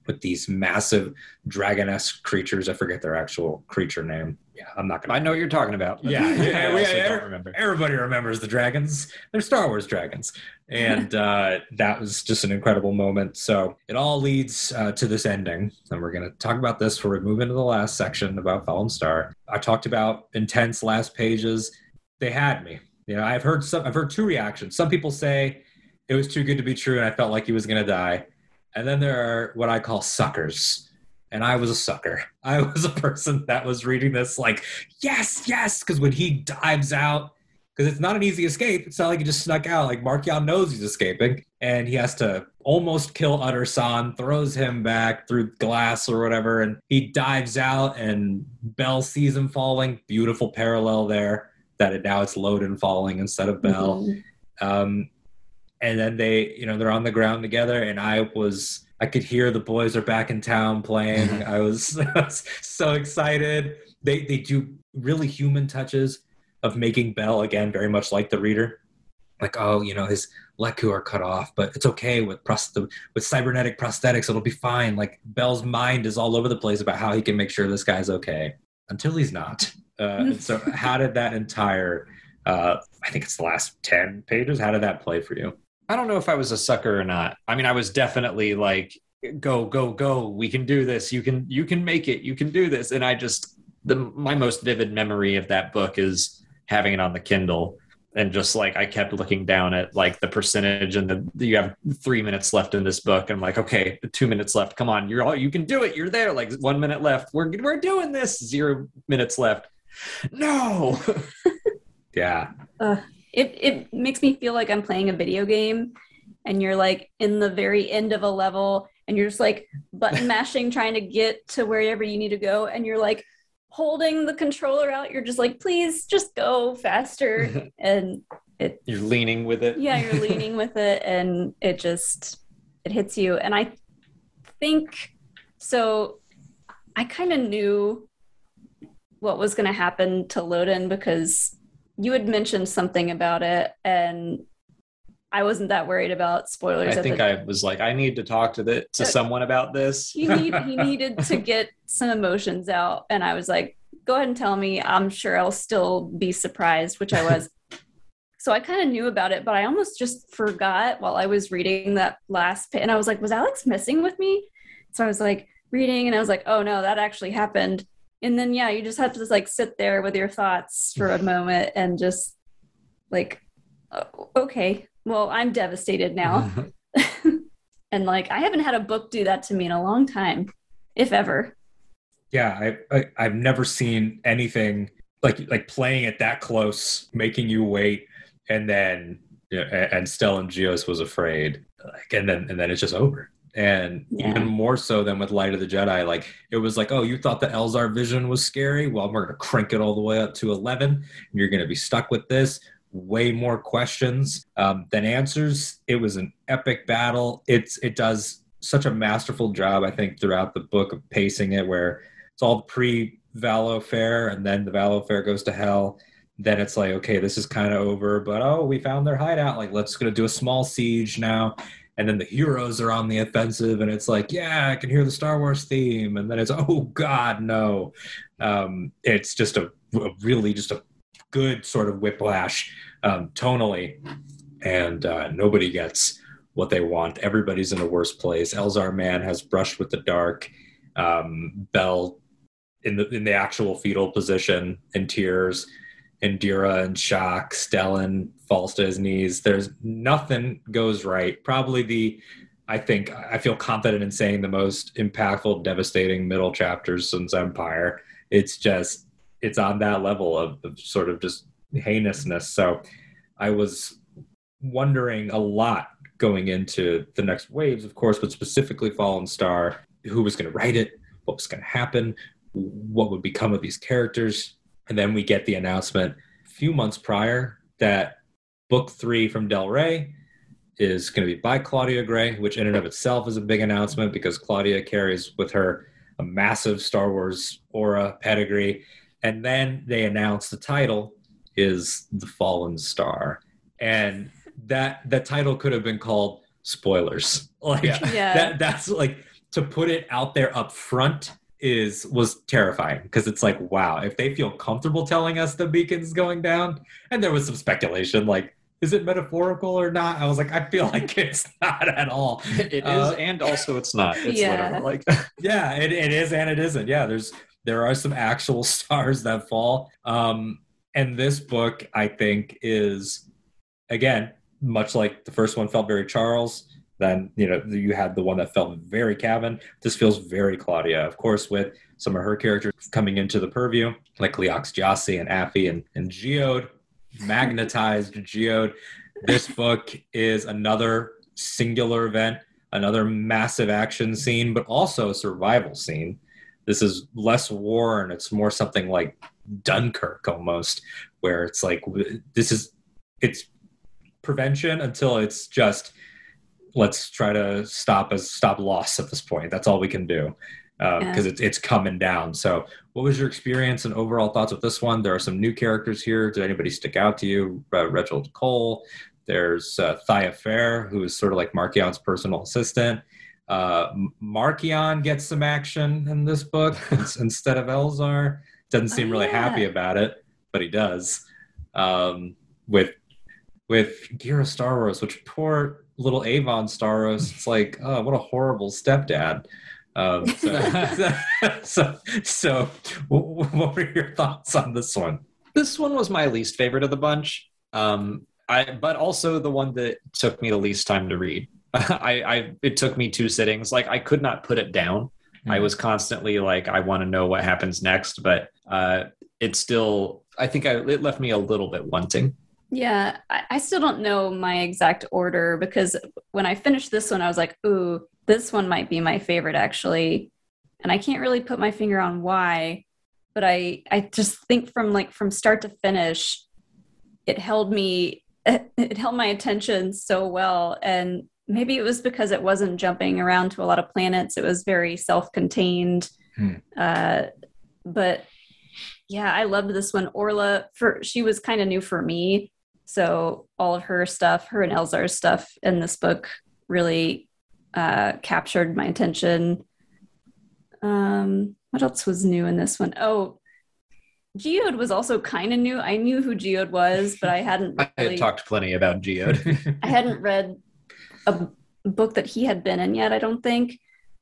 with these massive dragon-esque creatures. I forget their actual creature name. Yeah, I'm not gonna I know what you're talking about. Yeah, [laughs] yeah, I also yeah, remember. everybody remembers the dragons. They're Star Wars dragons. And [laughs] uh, that was just an incredible moment. So it all leads uh, to this ending. And we're going to talk about this before we move into the last section about Fallen Star. I talked about intense last pages. They had me. You know, I've heard some, I've heard two reactions. Some people say it was too good to be true and I felt like he was going to die. And then there are what I call suckers. And I was a sucker. [laughs] I was a person that was reading this like, yes, yes. Because when he dives out, because it's not an easy escape. It's not like he just snuck out. Like Marchion knows he's escaping, and he has to almost kill Uttersan, throws him back through glass or whatever, and he dives out, and Bell sees him falling. Beautiful parallel there. That it, now it's Loden falling instead of Bell. Mhm. Um, and then they, you know, they're on the ground together, and I was, I could hear the boys are back in town playing. I was, [laughs] I was so excited. They they do really human touches of making Bell again very much like the reader. Like, oh, you know, his lekku are cut off, but it's okay with prost- with cybernetic prosthetics. It'll be fine. Like Bell's mind is all over the place about how he can make sure this guy's okay until he's not. Uh, [laughs] so, how did that entire? Uh, I think it's the last ten pages. How did that play for you? I don't know if I was a sucker or not. I mean, I was definitely like, go, go, go. We can do this. You can, you can make it. You can do this. And I just, the my most vivid memory of that book is having it on the Kindle and just like I kept looking down at like the percentage and the you have three minutes left in this book. And I'm like, okay, two minutes left. Come on, you're all you can do it. You're there. Like one minute left. We're we're doing this. Zero minutes left. No. [laughs] Yeah, It it makes me feel like I'm playing a video game and you're like in the very end of a level and you're just like button [laughs] mashing trying to get to wherever you need to go and you're like holding the controller out. You're just like please just go faster. [laughs] And you're leaning with it. yeah you're [laughs] leaning with it and it just it hits you. And i think so i kind of knew what was going to happen to loden because you had mentioned something about it and i wasn't that worried about spoilers I think the I was like, I need to talk to the to Uh, someone about this. [laughs] he, need, [laughs] he needed to get some emotions out and i was like go ahead and tell me. I'm sure i'll still be surprised which i was. [laughs] So i kind of knew about it but i almost just forgot while i was reading that last and i was like was alex messing with me? So i was like reading and i was like oh no that actually happened and then yeah, you just have to just like sit there with your thoughts for a moment and just like, oh, okay, well, I'm devastated now. [laughs] [laughs] and like, I haven't had a book do that to me in a long time, if ever. Yeah, I, I I've never seen anything like like playing it that close, making you wait, and then and, Stellan Gios was afraid, like, and then and then it's just over. And Yeah. even more so than with Light of the Jedi, like it was like, oh, you thought the Elzar vision was scary? Well, we're gonna crank it all the way up to eleven. And you're gonna be stuck with this. Way more questions um, than answers. It was an epic battle. It's it does such a masterful job, I think, throughout the book of pacing it, where it's all pre Valo Fair, and then the Valo Fair goes to hell. Then it's like, okay, this is kind of over, but oh, we found their hideout. Like, let's gonna do a small siege now. And then the heroes are on the offensive, and it's like, yeah, I can hear the Star Wars theme. And then it's, oh God, no. Um, it's just a, a really just a good sort of whiplash um, tonally, and uh, nobody gets what they want. Everybody's in a worse place. Elzar Mann has brushed with the dark. Um, Bell in the in the actual fetal position in tears. Indeera in shock. Stellan falls to his knees. There's nothing goes right. Probably the I think I feel confident in saying the most impactful, devastating middle chapters since Empire. It's just it's on that level of, of sort of just heinousness. So I was wondering a lot going into the next waves, of course, but specifically Fallen Star, who was going to write it, what was going to happen, what would become of these characters. And then we get the announcement a few months prior that book three from Del Rey is going to be by Claudia Gray, which in and of itself is a big announcement because Claudia carries with her a massive Star Wars aura pedigree. And then they announce the title is The Fallen Star. And that that title could have been called spoilers. [laughs] Like Yeah. Yeah. that that's like to put it out there up front is was terrifying because it's like wow if they feel comfortable telling us the beacon's going down and there was some speculation like is it metaphorical or not i was like i feel like [laughs] it's not at all It is, Uh, and also it's not. It's Yeah. literal. Like [laughs] yeah it, it is and it isn't yeah there's there are some actual [laughs] stars that fall um and this book i think is again much like the first one felt very charles then you know you had the one that felt very Cavan. This feels very Claudia, of course, with some of her characters coming into the purview, like Leox Gyasi and Affie and, and Geode, magnetized Geode. This book is another singular event, another massive action scene, but also a survival scene. This is less war and it's more something like Dunkirk almost, where it's like this is it's prevention until it's just let's try to stop as stop loss at this point. That's all we can do because Yeah. it's it's coming down. So, what was your experience and overall thoughts with this one? There are some new characters here. Did anybody stick out to you? Uh, Reginald Cole. There's uh, Thaya Ferr, who is sort of like Marchion's personal assistant. Uh, Marchion gets some action in this book [laughs] instead of Elzar. Doesn't seem Oh, really yeah. happy about it, but he does. Um, with with Ghirra Starros, which poor little Avon Starros, it's like, oh, what a horrible stepdad. Um, so, [laughs] [laughs] so, so, what were your thoughts on this one? this one was my least favorite of the bunch. Um, I but also the one that took me the least time to read. [laughs] I, I it took me two sittings. Like I could not put it down. I Mhm. was constantly like, I want to know what happens next, but uh, it still. I think I, it left me a little bit wanting. Yeah, I, I still don't know my exact order because when I finished this one, I was like, ooh, this one might be my favorite actually. And I can't really put my finger on why, but I I just think from like from start to finish, it held me [laughs] it held my attention so well. And maybe it was because it wasn't jumping around to a lot of planets. It was very self-contained. Hmm. Uh, but yeah, I loved this one. Orla for she was kind of new for me. So all of her stuff, her and Elzar's stuff in this book really uh, captured my attention. Um, what else was new in this one? Oh, Geode was also kind of new. I knew who Geode was, but I hadn't [laughs] I had talked plenty about Geode. [laughs] I hadn't read a book that he had been in yet. I don't think.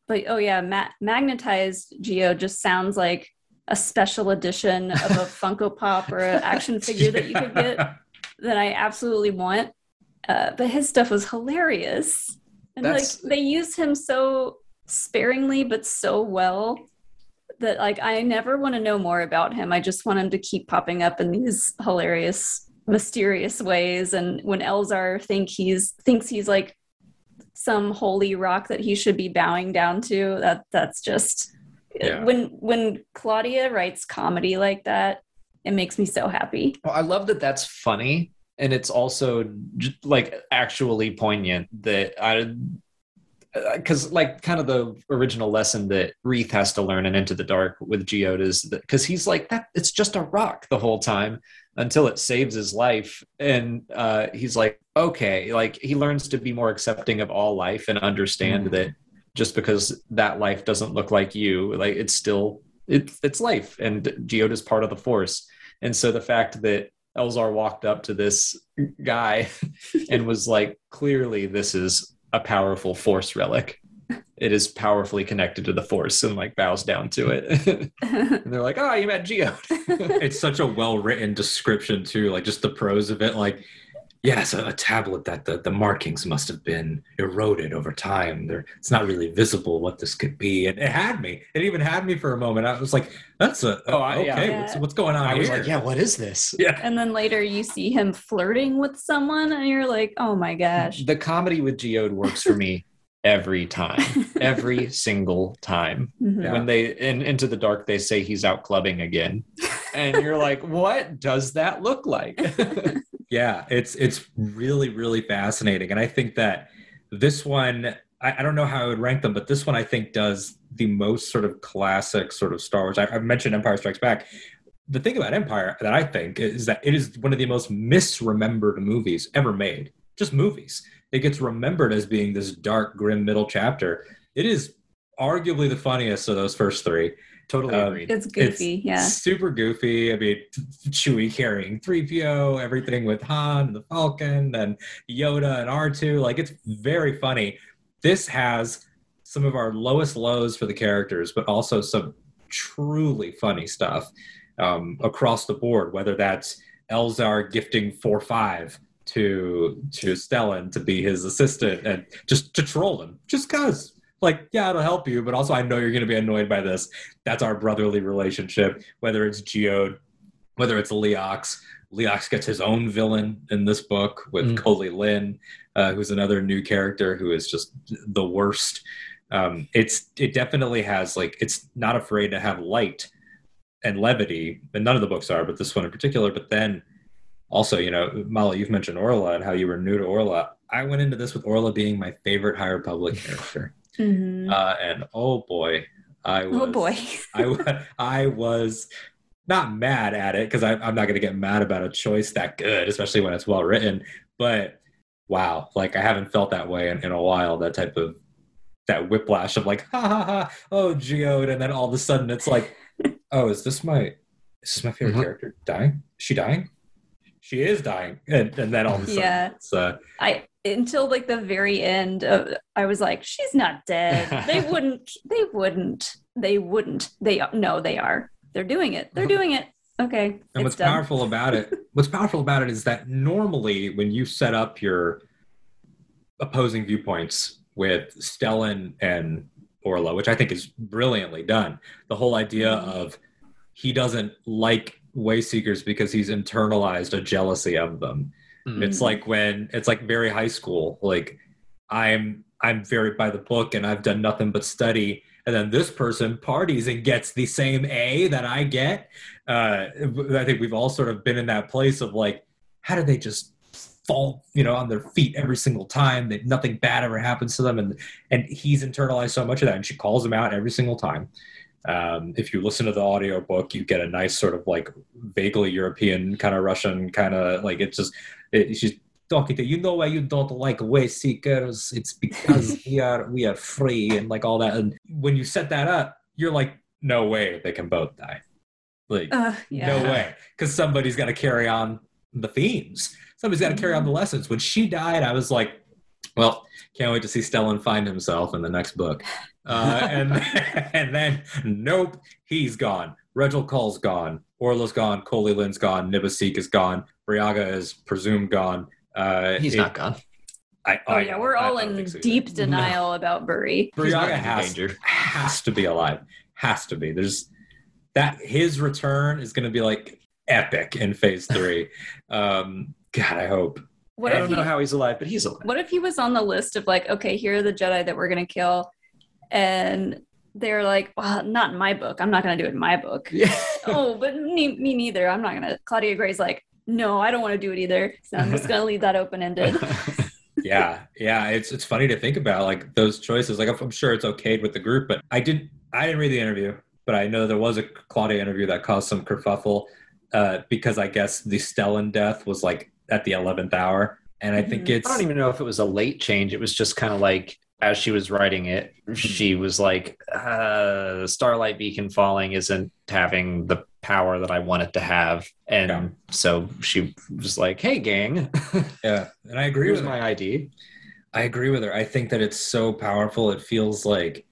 But oh yeah, ma- magnetized Geode just sounds like a special edition of a [laughs] Funko Pop or an action figure that you could get that I absolutely want. Uh, but his stuff was hilarious, and That's- like they used him so sparingly but so well that like I never want to know more about him. I just want him to keep popping up in these hilarious, mysterious ways. And when Elzar think he's thinks he's like some holy rock that he should be bowing down to, that that's just Yeah. when when Claudia writes comedy like that, it makes me so happy. Well, I love that that's funny, and it's also like actually poignant that I, because like kind of the original lesson that Reath has to learn in Into the Dark with Geode is that because he's like that, it's just a rock the whole time until it saves his life, and uh, he's like, okay, like he learns to be more accepting of all life and understand Mhm. that just because that life doesn't look like you, like it's still it's it's life, and Geode is part of the Force. And so the fact that Elzar walked up to this guy [laughs] and was like, clearly, this is a powerful force relic. It is powerfully connected to the force and like bows down to it. [laughs] [laughs] and they're like, oh, you met Geode. it's such a well written description too, like just the prose of it. Like, yes, a, a tablet that the, the markings must have been eroded over time. There, it's not really visible what this could be, and it had me. It even had me for a moment. I was like, "That's a Oh, okay. yeah. What's, what's going on I here?" was like, yeah, what is this? yeah. and then later you see him flirting with someone, and you're like, oh my gosh. The comedy with Geode works for me every time, [laughs] every single time. Mhm. Yeah. When they in Into the Dark, they say he's out clubbing again. And you're like, what does that look like? [laughs] Yeah, it's it's really really fascinating, and I think that this one I, I don't know how I would rank them, but this one I think does the most sort of classic sort of Star Wars. I, I've mentioned Empire Strikes Back. The thing about Empire that I think is that it is one of the most misremembered movies ever made. Just movies. It gets remembered as being this dark, grim middle chapter. It is arguably the funniest of those first three. Totally Um, agreed. It's goofy, It's yeah. Super goofy. I mean, [laughs] Chewie carrying 3PO, everything with Han, and the Falcon, and Yoda and R2. Like, it's very funny. This has some of our lowest lows for the characters, but also some truly funny stuff um, across the board, whether that's Elzar gifting 4 5 to to Stellan to be his assistant and just to troll him, just cause. Like, yeah, it'll help you, but also I know you're going to be annoyed by this that's our brotherly relationship. Whether it's Geode, whether it's Leox, Leox gets his own villain in this book with Mm. Koley Linn, uh, who's another new character who is just the worst. Um, it's it definitely has like it's not afraid to have light and levity, and none of the books are, but this one in particular. But then also, you know, Molly, you've mentioned Orla and how you were new to Orla. I went into this with Orla being my favorite High Republic character, Mhm. uh, and oh boy, I was oh boy. I, [laughs] I was not mad at it because I'm not going to get mad about a choice that good, especially when it's well written. But wow, like I haven't felt that way in, in a while. That type of that whiplash of like, ha ha ha, oh Geode, and then all of a sudden it's like, [laughs] oh, is this my is this my favorite Mhm. character dying? Is she dying? She is dying, and, and then all of a sudden Yeah. it's uh, I until like the very end of I was like, she's not dead. [laughs] They wouldn't they wouldn't. They wouldn't. They no, they are. They're doing it. They're doing it. Okay. And what's done. powerful about it, [laughs] what's powerful about it is that normally when you set up your opposing viewpoints with Stellan and Orla, which I think is brilliantly done, the whole idea Mhm. of he doesn't like Wayseekers because he's internalized a jealousy of them. Mm. It's like when it's like very high school. Like I'm I'm very by the book and I've done nothing but study. And then this person parties and gets the same A that I get. Uh, I think we've all sort of been in that place of like, how do they just fall, you know, on their feet every single time that nothing bad ever happens to them? And and he's internalized so much of that, and she calls him out every single time. Um, if you listen to the audiobook, you get a nice sort of like vaguely European kind of Russian kind of like it's just it, just talking to you know why you don't like way seekers it's because [laughs] we are we are free and like all that and when you set that up you're like no way they can both die like Uh, yeah. no way because somebody's got to carry on the themes somebody's got to carry on the lessons when she died i was like well can't wait to see stellan find himself in the next book Uh, [laughs] and [laughs] and then nope, he's gone. Regald Coll's gone. Orla's gone. Koley Linn's gone. Nib Assek is gone. Burryaga is presumed gone. Uh, He's it- not gone. I, Oh I- yeah, we're I all don't in think so either. deep denial about Burry. Burryaga has, has to be alive. Has to be. There's that his return is going to be like epic in phase [laughs] three. um, God, I hope. What I don't he, know how he's alive, but he's alive. what if he was on the list of like, okay, here are the Jedi that we're gonna kill, and they're like, well, not in my book. I'm not gonna do it in my book. Yeah. [laughs] oh, but me, me neither. I'm not gonna. Claudia Gray's like, no, I don't want to do it either. So I'm just gonna leave that open ended. [laughs] yeah yeah it's it's funny to think about like those choices like I'm, I'm sure it's okayed with the group but i didn't i didn't read the interview but i know there was a claudia interview that caused some kerfuffle uh, because i guess the stellan death was like at the 11th hour and i think Mhm. it's I don't even know if it was a late change. It was just kind of like as she was writing it, she was like, uh, "Starlight Beacon falling isn't having the power that I wanted to have," and Yeah. so she was like, "Hey, gang, [laughs] yeah and i agree here's with her. my ID." I agree with her. I think that it's so powerful. It feels like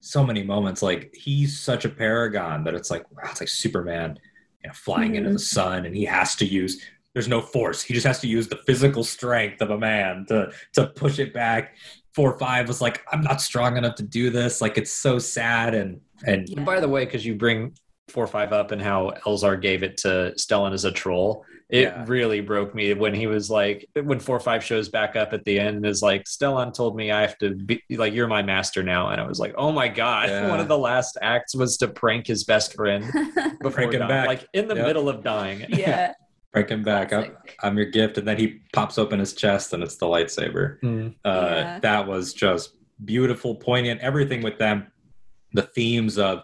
so many moments. Like he's such a paragon that it's like wow, it's like Superman, you know, flying into Mhm. the sun, and he has to use. There's no force. He just has to use the physical strength of a man to to push it back. Four or five was like, I'm not strong enough to do this. Like it's so sad and and Yeah. And by the way, because you bring four or five up and how Elzar gave it to Stellan as a troll, it Yeah. really broke me when he was like, when four or five shows back up at the end and is like, Stellan told me I have to be like, you're my master now. And I was like, oh my God. Yeah. [laughs] One of the last acts was to prank his best friend [laughs] before Prank him dying, back. like in the Yep. middle of dying. [laughs] yeah. break him back. I'm, I'm your gift, and then he pops open his chest, and it's the lightsaber. Mm. Uh, Yeah. That was just beautiful, poignant. Everything with them, the themes of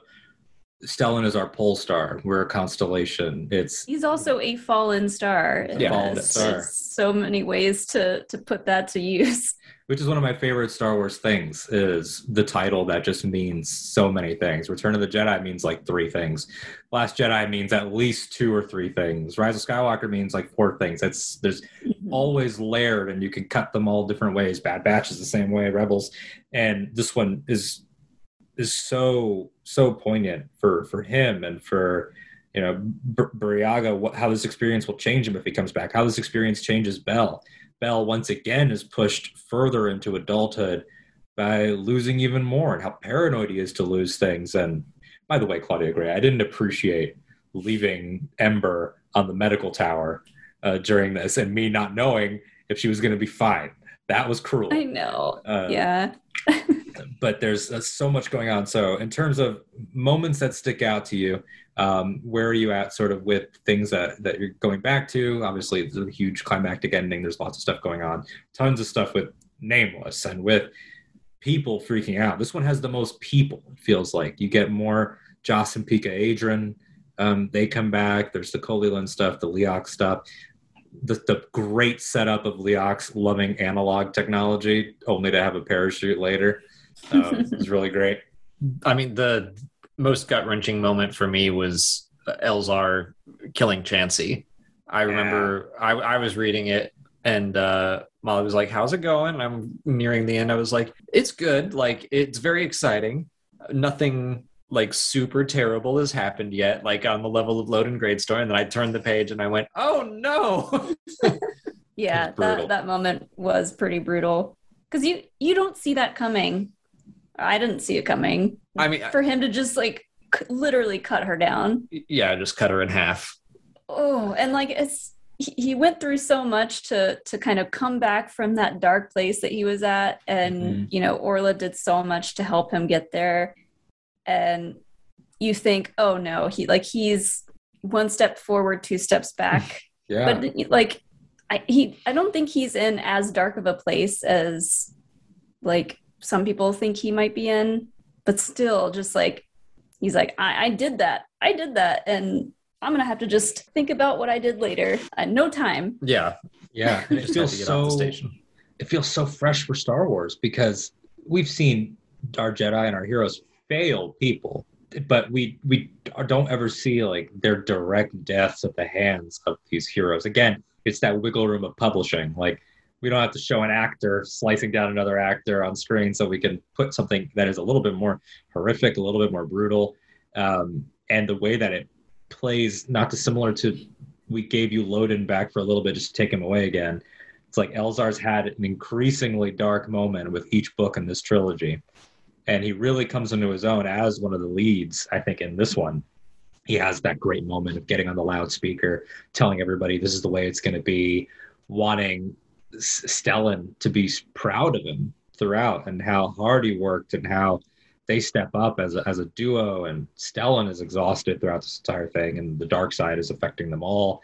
Stellan is our pole star. We're a constellation. It's He's also a fallen star. Yeah, fallen star. so many ways to to put that to use. which is one of my favorite Star Wars things. Is the title that just means so many things. Return of the Jedi means like three things. Last Jedi means at least two or three things. Rise of Skywalker means like four things. It's there's mm-hmm. always layered and you can cut them all different ways bad batch is the same way rebels and this one is is so so poignant for for him and for you know Bur- what, how this experience will change him if he comes back how this experience changes Bell Bell once again is pushed further into adulthood by losing even more and how paranoid he is to lose things and by the way Claudia Gray I didn't appreciate leaving Ember on the medical tower uh, during this and me not knowing if she was going to be fine. That was cruel. I know. Uh, yeah. [laughs] But there's uh, so much going on. So, in terms of moments that stick out to you, um, where are you at sort of with things that, that you're going back to? Obviously, it's a huge climactic ending. There's lots of stuff going on, tons of stuff with Nameless and with people freaking out. This one has the most people, it feels like. You get more Joss and Pikka Adren. Um, they come back. There's the Koley Linn stuff, the Leox stuff. The, the great setup of Leox loving analog technology, only to have a parachute later. Um, [laughs] is really great. I mean, the most gut wrenching moment for me was Elzar killing Chancey. I remember I, I was reading it and uh, Molly was like, How's it going? I'm nearing the end. I was like, It's good. Like, it's very exciting. Nothing like super terrible has happened yet, like on the level of Loden Greatstorm. And then I turned the page and I went, Oh no. [laughs] Yeah, that that moment was pretty brutal because you you don't see that coming. I didn't see it coming. I mean, For him to just like c- literally cut her down. yeah, just cut her in half. Oh, and like it's he went through so much to to kind of come back from that dark place that he was at and Mhm. you know Orla did so much to help him get there and you think oh no he like he's one step forward two steps back [laughs] Yeah. but like I he I don't think he's in as dark of a place as like some people think he might be in but still just like he's like I, I did that I did that and I'm gonna have to just think about what I did later. Uh, no time. Yeah. yeah. [laughs] It Just feels so the station. it feels so fresh for Star Wars because we've seen our Jedi and our heroes fail people, but we we don't ever see like their direct deaths at the hands of these heroes. Again, it's that wiggle room of publishing. Like we don't have to show an actor slicing down another actor on screen, so we can put something that is a little bit more horrific, a little bit more brutal, um, and the way that it plays not dissimilar to we gave you Loden back for a little bit just to take him away again. It's like Elzar's had an increasingly dark moment with each book in this trilogy. And he really comes into his own as one of the leads, I think, in this one. He has that great moment of getting on the loudspeaker, telling everybody this is the way it's going to be, wanting Stellan to be proud of him throughout and how hard he worked and how they step up as a, as a duo and Stellan is exhausted throughout this entire thing and the dark side is affecting them all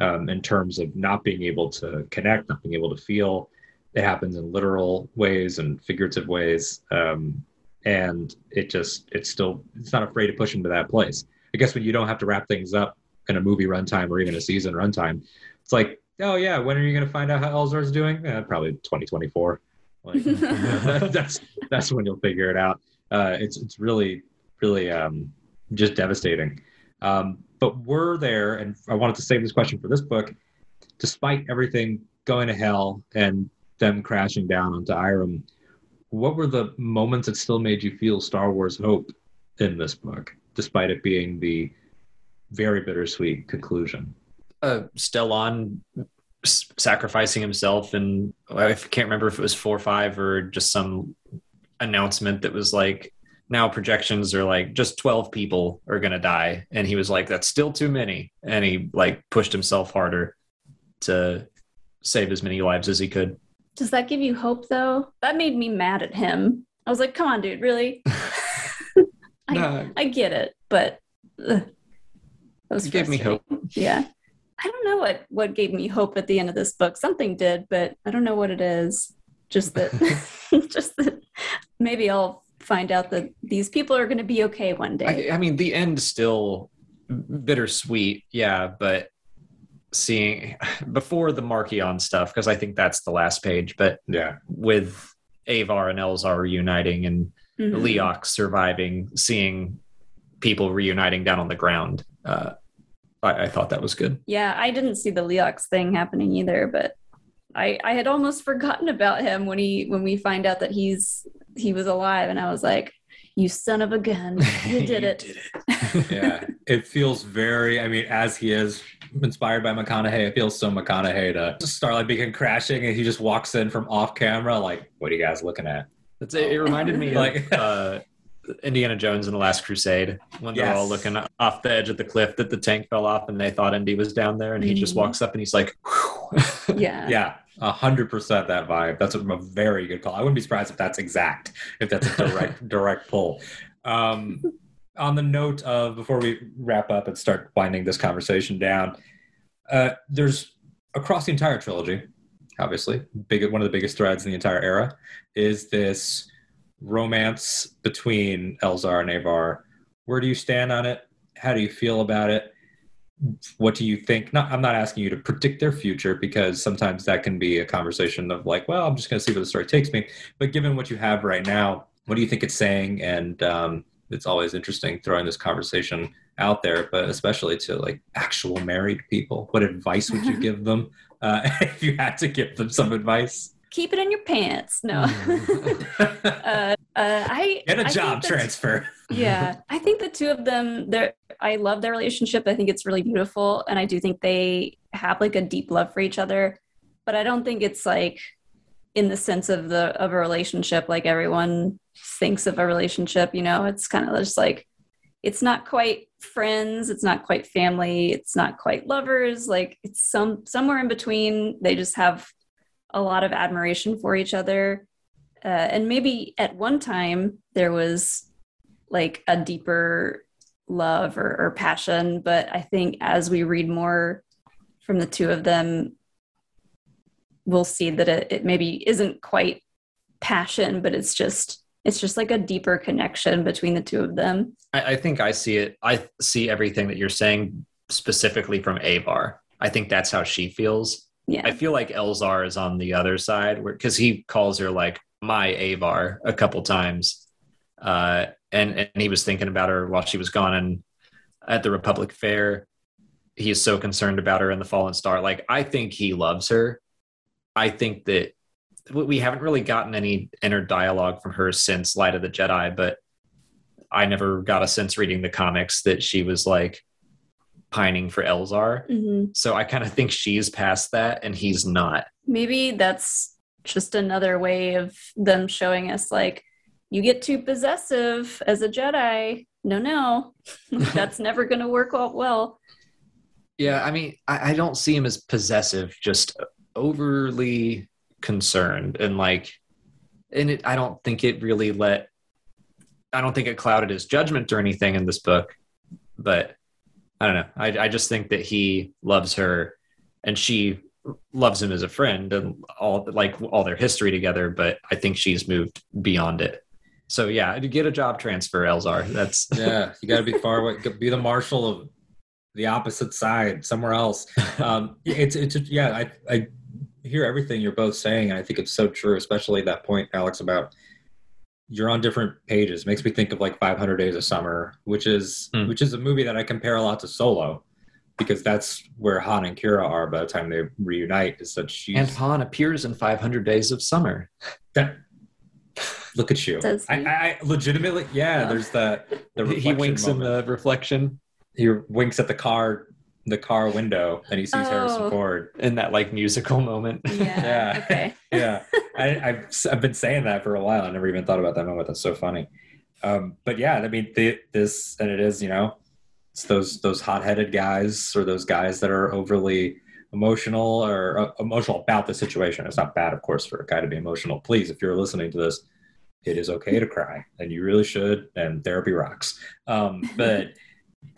um, in terms of not being able to connect, not being able to feel. It happens in literal ways and figurative ways. Um, and it just, it's still, it's not afraid to push him to that place. I guess when you don't have to wrap things up in a movie runtime or even a season runtime, it's like oh yeah, when are you going to find out how Elzar's doing? Eh, probably 2024. Like, [laughs] [laughs] that's that's when you'll figure it out. Uh, it's it's really really um, just devastating. Um, but we're there, and I wanted to save this question for this book. Despite everything going to hell and them crashing down onto Eiram, what were the moments that still made you feel Star Wars hope in this book, despite it being the very bittersweet conclusion? Uh, Stellan sacrificing himself, and I can't remember if it was four or five or just some announcement that was like, now projections are like just 12 people are going to die. And he was like, that's still too many. And he like pushed himself harder to save as many lives as he could. Does that give you hope though? That made me mad at him. I was like, come on, dude, really? [laughs] I. I get it, but uh, it gave me hope. Yeah. I don't know what what gave me hope at the end of this book. Something did, but I don't know what it is. Just that, [laughs] [laughs] just that maybe I'll find out that these people are going to be okay one day. I, I mean, the end still bittersweet, yeah, but seeing before the Marchion stuff because I think that's the last page. But yeah, with Avar and Elzar reuniting and mm-hmm. Leox surviving, seeing people reuniting down on the ground. Uh, I, I thought that was good. Yeah, I didn't see the Leox thing happening either, but I I had almost [laughs] forgotten about him when he when we find out that he's he was alive, and I was like, "You son of a gun, you [laughs] did it." did it. [laughs] yeah, it feels very. I mean, as he is inspired by McConaughey, it feels so McConaughey to Starlight Beacon crashing, and he just walks in from off camera, like, "What are you guys looking at?" It's, it reminded me like. Uh, Indiana Jones and the Last Crusade when they're all looking off the edge of the cliff that the tank fell off and they thought Indy was down there and he mm-hmm. just walks up and he's like, yeah, [laughs] yeah, a hundred percent that vibe. That's a, a, very good call. I wouldn't be surprised if that's exact, if that's a direct [laughs] direct pull. Um, on the note of before we wrap up and start winding this conversation down, uh, there's across the entire trilogy, obviously, big one of the biggest threads in the entire era is this romance between Elzar and Avar. Where do you stand on it? How do you feel about it? What do you think? Not, I'm not asking you to predict their future because sometimes that can be a conversation of like, well, I'm just going to see where the story takes me. But given what you have right now, what do you think it's saying? And um, it's always interesting throwing this conversation out there, but especially to like actual married people. What advice would you [laughs] give them uh, [laughs] if you had to give them some advice? Keep it in your pants. No. [laughs] uh, uh, I get a job transfer. yeah, [laughs] I think the two of them. They're. I love their relationship. I think it's really beautiful, and I do think they have like a deep love for each other. But I don't think it's like in the sense of the of a relationship like everyone thinks of a relationship. You know, it's kind of just like it's not quite friends it's not quite family it's not quite lovers like it's some somewhere in between they just have a lot of admiration for each other. Uh, and maybe at one time there was like a deeper love or, or passion, but I think as we read more from the two of them, we'll see that it, it maybe isn't quite passion, but it's just it's just like a deeper connection between the two of them. I, I, think I see it. I see everything that you're saying specifically from Avar. I think that's how she feels. Yeah. I feel like Elzar is on the other side where because he calls her like my Avar a couple times. Uh, and, and he was thinking about her while she was gone and at the Republic Fair. He is so concerned about her in the Fallen Star. Like I think he loves her, I think that we we haven't really gotten any inner dialogue from her since Light of the Jedi, but I never got a sense reading the comics that she was like pining for Elzar. hmm So I kind of think she's past that and he's not. Maybe that's just another way of them showing us like you get too possessive as a Jedi. No, no, [laughs] that's never going to work out well. Yeah, I mean, I, I don't see him as possessive, just overly concerned and like, and it. I don't think it really let. I don't think it clouded his judgment or anything in this book, but I don't know. I I just think that he loves her, and she loves him as a friend, and all like all their history together. But I think she's moved beyond it. So yeah, to get a job transfer, Elzar. That's [laughs] Yeah, you got to be far away. Be the marshal of the opposite side, somewhere else. Um, it's it's yeah. I I hear everything you're both saying, and I think it's so true, especially that point, Alex, about you're on different pages. Makes me think of like 500 Days of Summer, which is Hmm. which is a movie that I compare a lot to Solo, because that's where Han and Qi'ra are by the time they reunite. Is that she's and Han appears in 500 Days of Summer. that. Look at you. Does I, he? I, I legitimately, yeah. Oh. There's that. The he reflection winks in the reflection he winks at the car the car window and he sees Harrison Oh. Ford. in that like musical moment. Yeah. [laughs] Yeah. Okay. Yeah, [laughs] I, I've I've been saying that for a while. I never even thought about that moment. That's so funny. Um, but yeah, I mean, the, this and it is, you know, it's those those hot headed guys or those guys that are overly emotional or uh, emotional about the situation. It's not bad, of course, for a guy to be emotional. Please, if you're listening to this, it is okay to cry, and you really should. And therapy rocks. Um, but [laughs]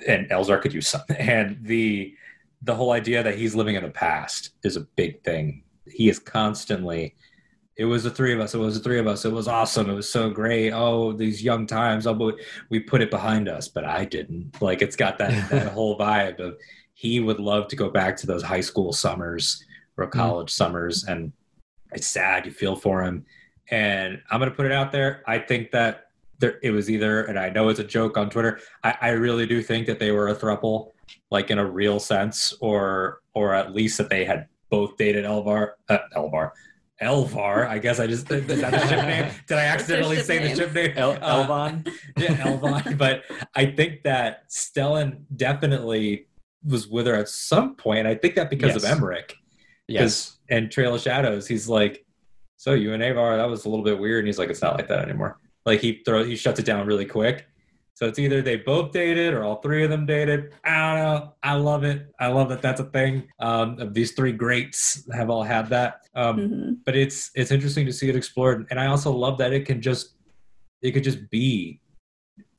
and Elzar could use some. [laughs] And the the whole idea that he's living in the past is a big thing. He is constantly. It was the three of us. It was the three of us. It was awesome. It was so great. Oh, these young times. Oh, but we put it behind us, but I didn't. Like it's got that [laughs] that whole vibe of he would love to go back to those high school summers or mm-hmm. college summers, and it's sad. You feel for him, and I'm gonna put it out there. I think that there it was either, and I know it's a joke on Twitter. I, I really do think that they were a throuple, like in a real sense, or or at least that they had both dated Elvar. Uh, Elvar. Elvar, I guess I just is that the ship name? [laughs] Did I accidentally ship say the name. ship name? El- Uh, Elvon. [laughs] yeah, Elvon. [laughs] But I think that Stellan definitely was with her at some point. I think that because Yes. of Emerick. Yes. And Trail of Shadows, he's like, So you and Avar, that was a little bit weird. And he's like, It's not like that anymore. Like he throw he shuts it down really quick. So it's either they both dated or all three of them dated. I don't know. I love it. I love that that's a thing. Um, of these three greats have all had that. Um, hmm but it's it's interesting to see it explored and i also love that it can just it could just be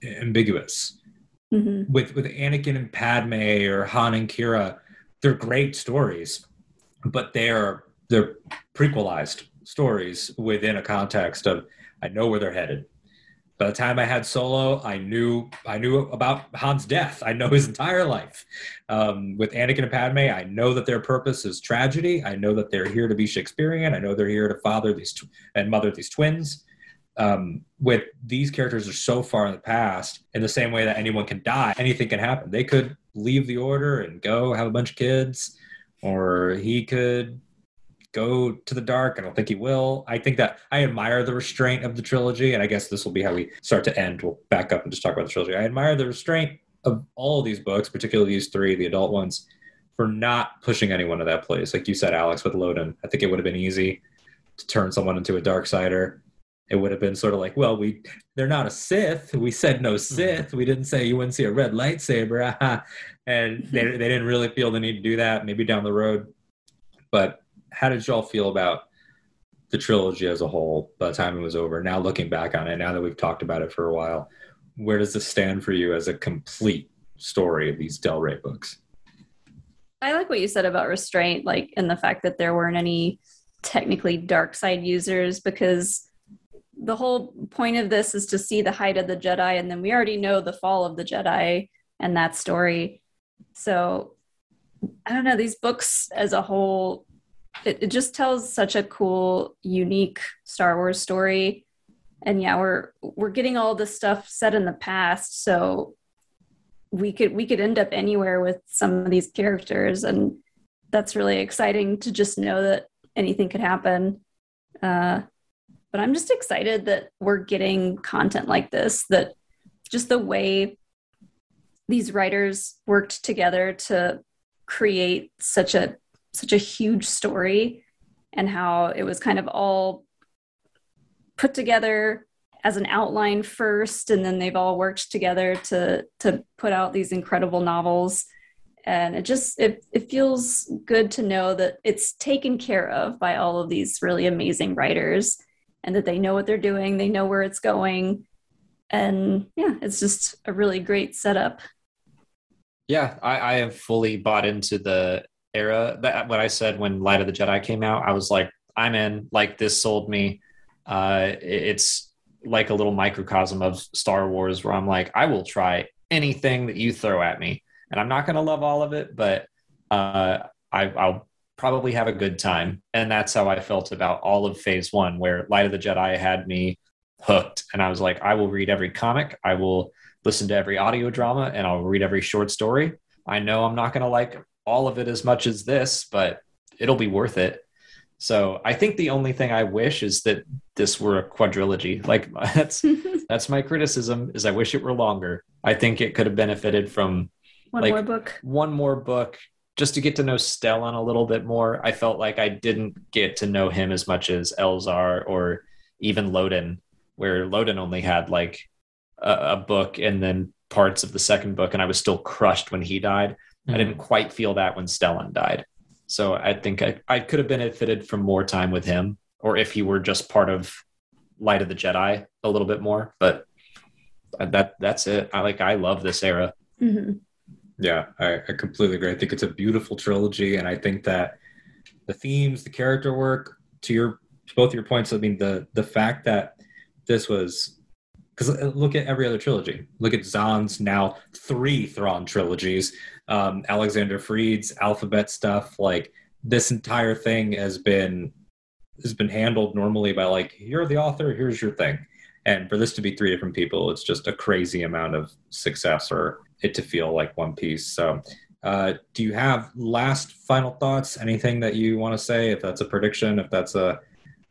ambiguous hmm with with anakin and padme or han and Qi'ra they're great stories but they're they're prequelized stories within a context of i know where they're headed by the time i had solo i knew i knew about han's death. I know his entire life. Um, with anakin and padme i know that their purpose is tragedy. I know that they're here to be shakespearean. I know they're here to father these tw- and mother these twins. Um, with these characters are so far in the past in the same way that anyone can die anything can happen. They could leave the order and go have a bunch of kids or he could go to the dark i don't think he will i think that i admire the restraint of the trilogy and i guess this will be how we start to end we'll back up and just talk about the trilogy i admire the restraint of all of these books particularly these three the adult ones for not pushing anyone to that place like you said alex with loden i think it would have been easy to turn someone into a dark sider it would have been sort of like, well, we they're not a Sith. We said no mm-hmm. Sith. We didn't say you wouldn't see a red lightsaber. [laughs] and they, they didn't really feel the need to do that. Maybe down the road. But how did y'all feel about the trilogy as a whole by the time it was over? Now looking back on it, now that we've talked about it for a while, where does this stand for you as a complete story of these Del Rey books? I like what you said about restraint, like, and the fact that there weren't any technically dark side users because the whole point of this is to see the height of the Jedi, and then we already know the fall of the Jedi and that story. So I don't know, these books as a whole, it, it just tells such a cool, unique Star Wars story. And yeah, we're we're getting all this stuff set in the past, so we could we could end up anywhere with some of these characters, and that's really exciting to just know that anything could happen. Uh, but I'm just excited that we're getting content like this, that just the way these writers worked together to create such a such a huge story and how it was kind of all put together as an outline first and then they've all worked together to to put out these incredible novels. And it just it, it feels good to know that it's taken care of by all of these really amazing writers and that they know what they're doing they know where it's going. And yeah it's just a really great setup. Yeah i, I have fully bought into the era that what i said when light of the jedi came out i was like i'm in like this sold me uh it's like a little microcosm of star wars where i'm like i will try anything that you throw at me and i'm not going to love all of it but uh I, i'll probably have a good time. And that's how I felt about all of phase one, where Light of the Jedi had me hooked. And I was like, I will read every comic, I will listen to every audio drama, and I'll read every short story. I know I'm not going to like all of it as much as this, but it'll be worth it. So I think the only thing I wish is that this were a quadrilogy. Like [laughs] that's [laughs] that's my criticism is I wish it were longer. I think it could have benefited from one like, more book. One more book just to get to know Stellan a little bit more. I felt like I didn't get to know him as much as Elzar or even Loden, where Loden only had like a, a book and then parts of the second book, and I was still crushed when he died. Mm-hmm. I didn't quite feel that when Stellan died. So I think I, I could have benefited from more time with him, or if he were just part of Light of the Jedi a little bit more. But that that's it. I like I love this era. Mm-hmm. Yeah, I, I completely agree. I think it's a beautiful trilogy, and I think that the themes, the character work, to your to both your points. I mean, the the fact that this was because uh, look at every other trilogy. Look at Zahn's now three Thrawn trilogies. Um, Alexander Freed's alphabet stuff. Like this entire thing has been has been handled normally by like you're the author, here's your thing. And for this to be three different people, it's just a crazy amount of success or it to feel like one piece. So, uh, do you have last final thoughts? Anything that you want to say? If that's a prediction, if that's a,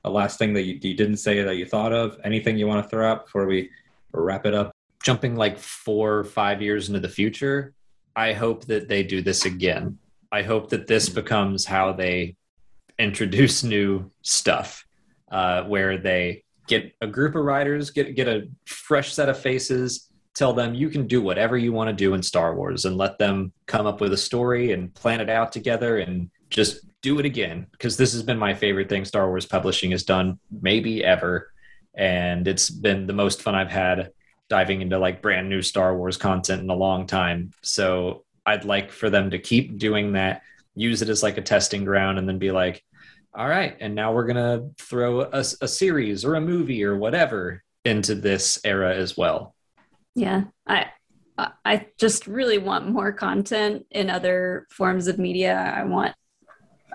a last thing that you, you didn't say that you thought of, anything you want to throw out before we wrap it up? Jumping like four or five years into the future, I hope that they do this again. I hope that this becomes how they introduce new stuff, uh, where they get a group of writers, get get a fresh set of faces, tell them you can do whatever you want to do in Star Wars and let them come up with a story and plan it out together and just do it again because this has been my favorite thing Star Wars publishing has done maybe ever. And it's been the most fun I've had diving into like brand new Star Wars content in a long time. So I'd like for them to keep doing that, use it as like a testing ground and then be like all right, and now we're going to throw a, a series or a movie or whatever into this era as well. Yeah i i just really want more content in other forms of media. I want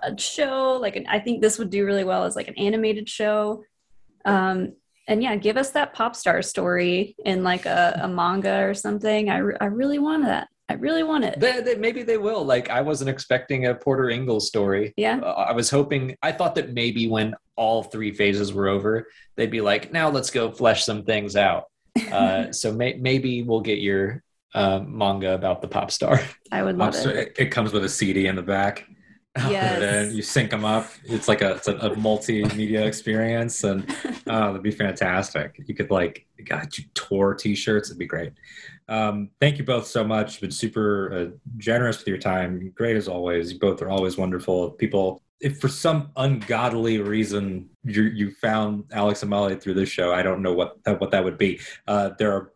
a show like i think this would do really well as like an animated show um and yeah give us that pop star story in like a, a manga or something I, re- I really want that I really want it. They, they, maybe they will. Like I wasn't expecting a Porter Engle story. Yeah. Uh, I was hoping. I thought that maybe when all three phases were over, they'd be like, "Now let's go flesh some things out." Uh, [laughs] so may, maybe we'll get your uh, manga about the pop star. I would love it. it. comes with a CD in the back. Yes. and you sync them up. It's like a, it's a, a multimedia [laughs] experience, and oh, that'd be fantastic. You could like, got you tour T-shirts. It'd be great. Um, thank you both so much. You've been super uh, generous with your time. Great as always. You both are always wonderful. People if for some ungodly reason you you found Alex and Molly through this show, I don't know what what that would be. Uh, there are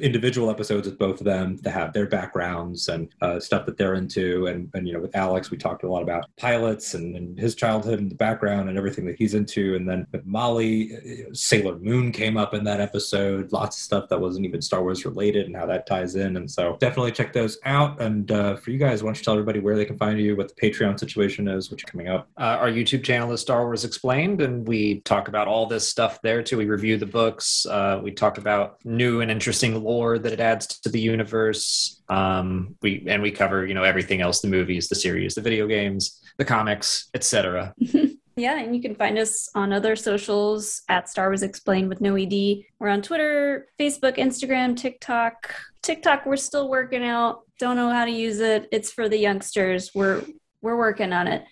individual episodes with both of them to have their backgrounds and uh, stuff that they're into. And, and, you know, with Alex, we talked a lot about pilots and, and, his childhood and the background and everything that he's into. And then with Molly, uh, Sailor Moon came up in that episode, lots of stuff that wasn't even Star Wars related and how that ties in. And so definitely check those out. And uh, for you guys, why don't you tell everybody where they can find you, what the Patreon situation is, what's coming up? Uh, our YouTube channel is Star Wars Explained, and we talk about all this stuff there too. We review the books, uh, we talk about new and interesting lore that it adds to the universe. Um, we and we cover you know everything else: the movies, the series, the video games, the comics, etc. [laughs] Yeah, and you can find us on other socials at Star Wars Explained with no ED. We're on Twitter, Facebook, Instagram, TikTok. TikTok, we're still working out. Don't know how to use it. It's for the youngsters. We're we're working on it.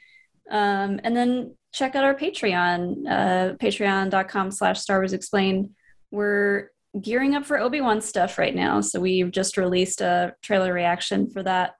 Um, and then check out our Patreon, uh, patreon.com slash Star Wars Explained. We're gearing up for Obi-Wan stuff right now. So we've just released a trailer reaction for that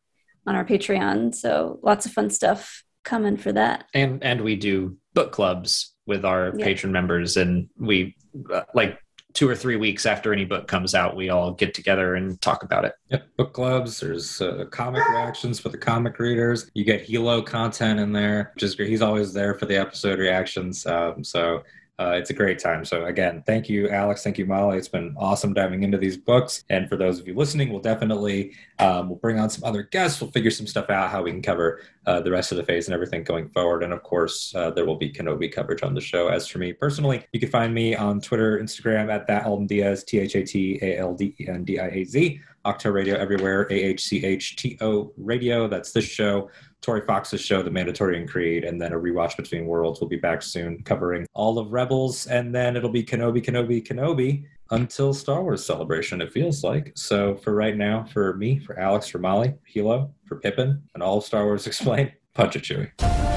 on our Patreon. So lots of fun stuff coming for that. And and we do book clubs with our Yeah. patron members, and we uh, like two or three weeks after any book comes out, we all get together and talk about it. Yep, book clubs. There's uh, comic reactions for the comic readers. You get Hilo content in there, which is great. He's always there for the episode reactions. Um, so uh, it's a great time. So again, thank you, Alex. Thank you, Molly. It's been awesome diving into these books. And for those of you listening, we'll definitely um, we'll bring on some other guests. We'll figure some stuff out how we can cover uh, the rest of the phase and everything going forward. And of course, uh, there will be Kenobi coverage on the show. As for me personally, you can find me on Twitter, Instagram at that Alden Diaz, T H A T A L D E N D I A Z. Ahch-To Radio everywhere, A H C H T O Radio. That's this show. Tori Fox's show, The Mandatory and Creed, and then a rewatch between worlds. will be back soon covering all of Rebels, and then it'll be Kenobi, Kenobi, Kenobi until Star Wars Celebration, it feels like. So for right now, for me, for Alex, for Molly, Hilo, for Pippin, and all of Star Wars [laughs] Explained, punch it, Chewie.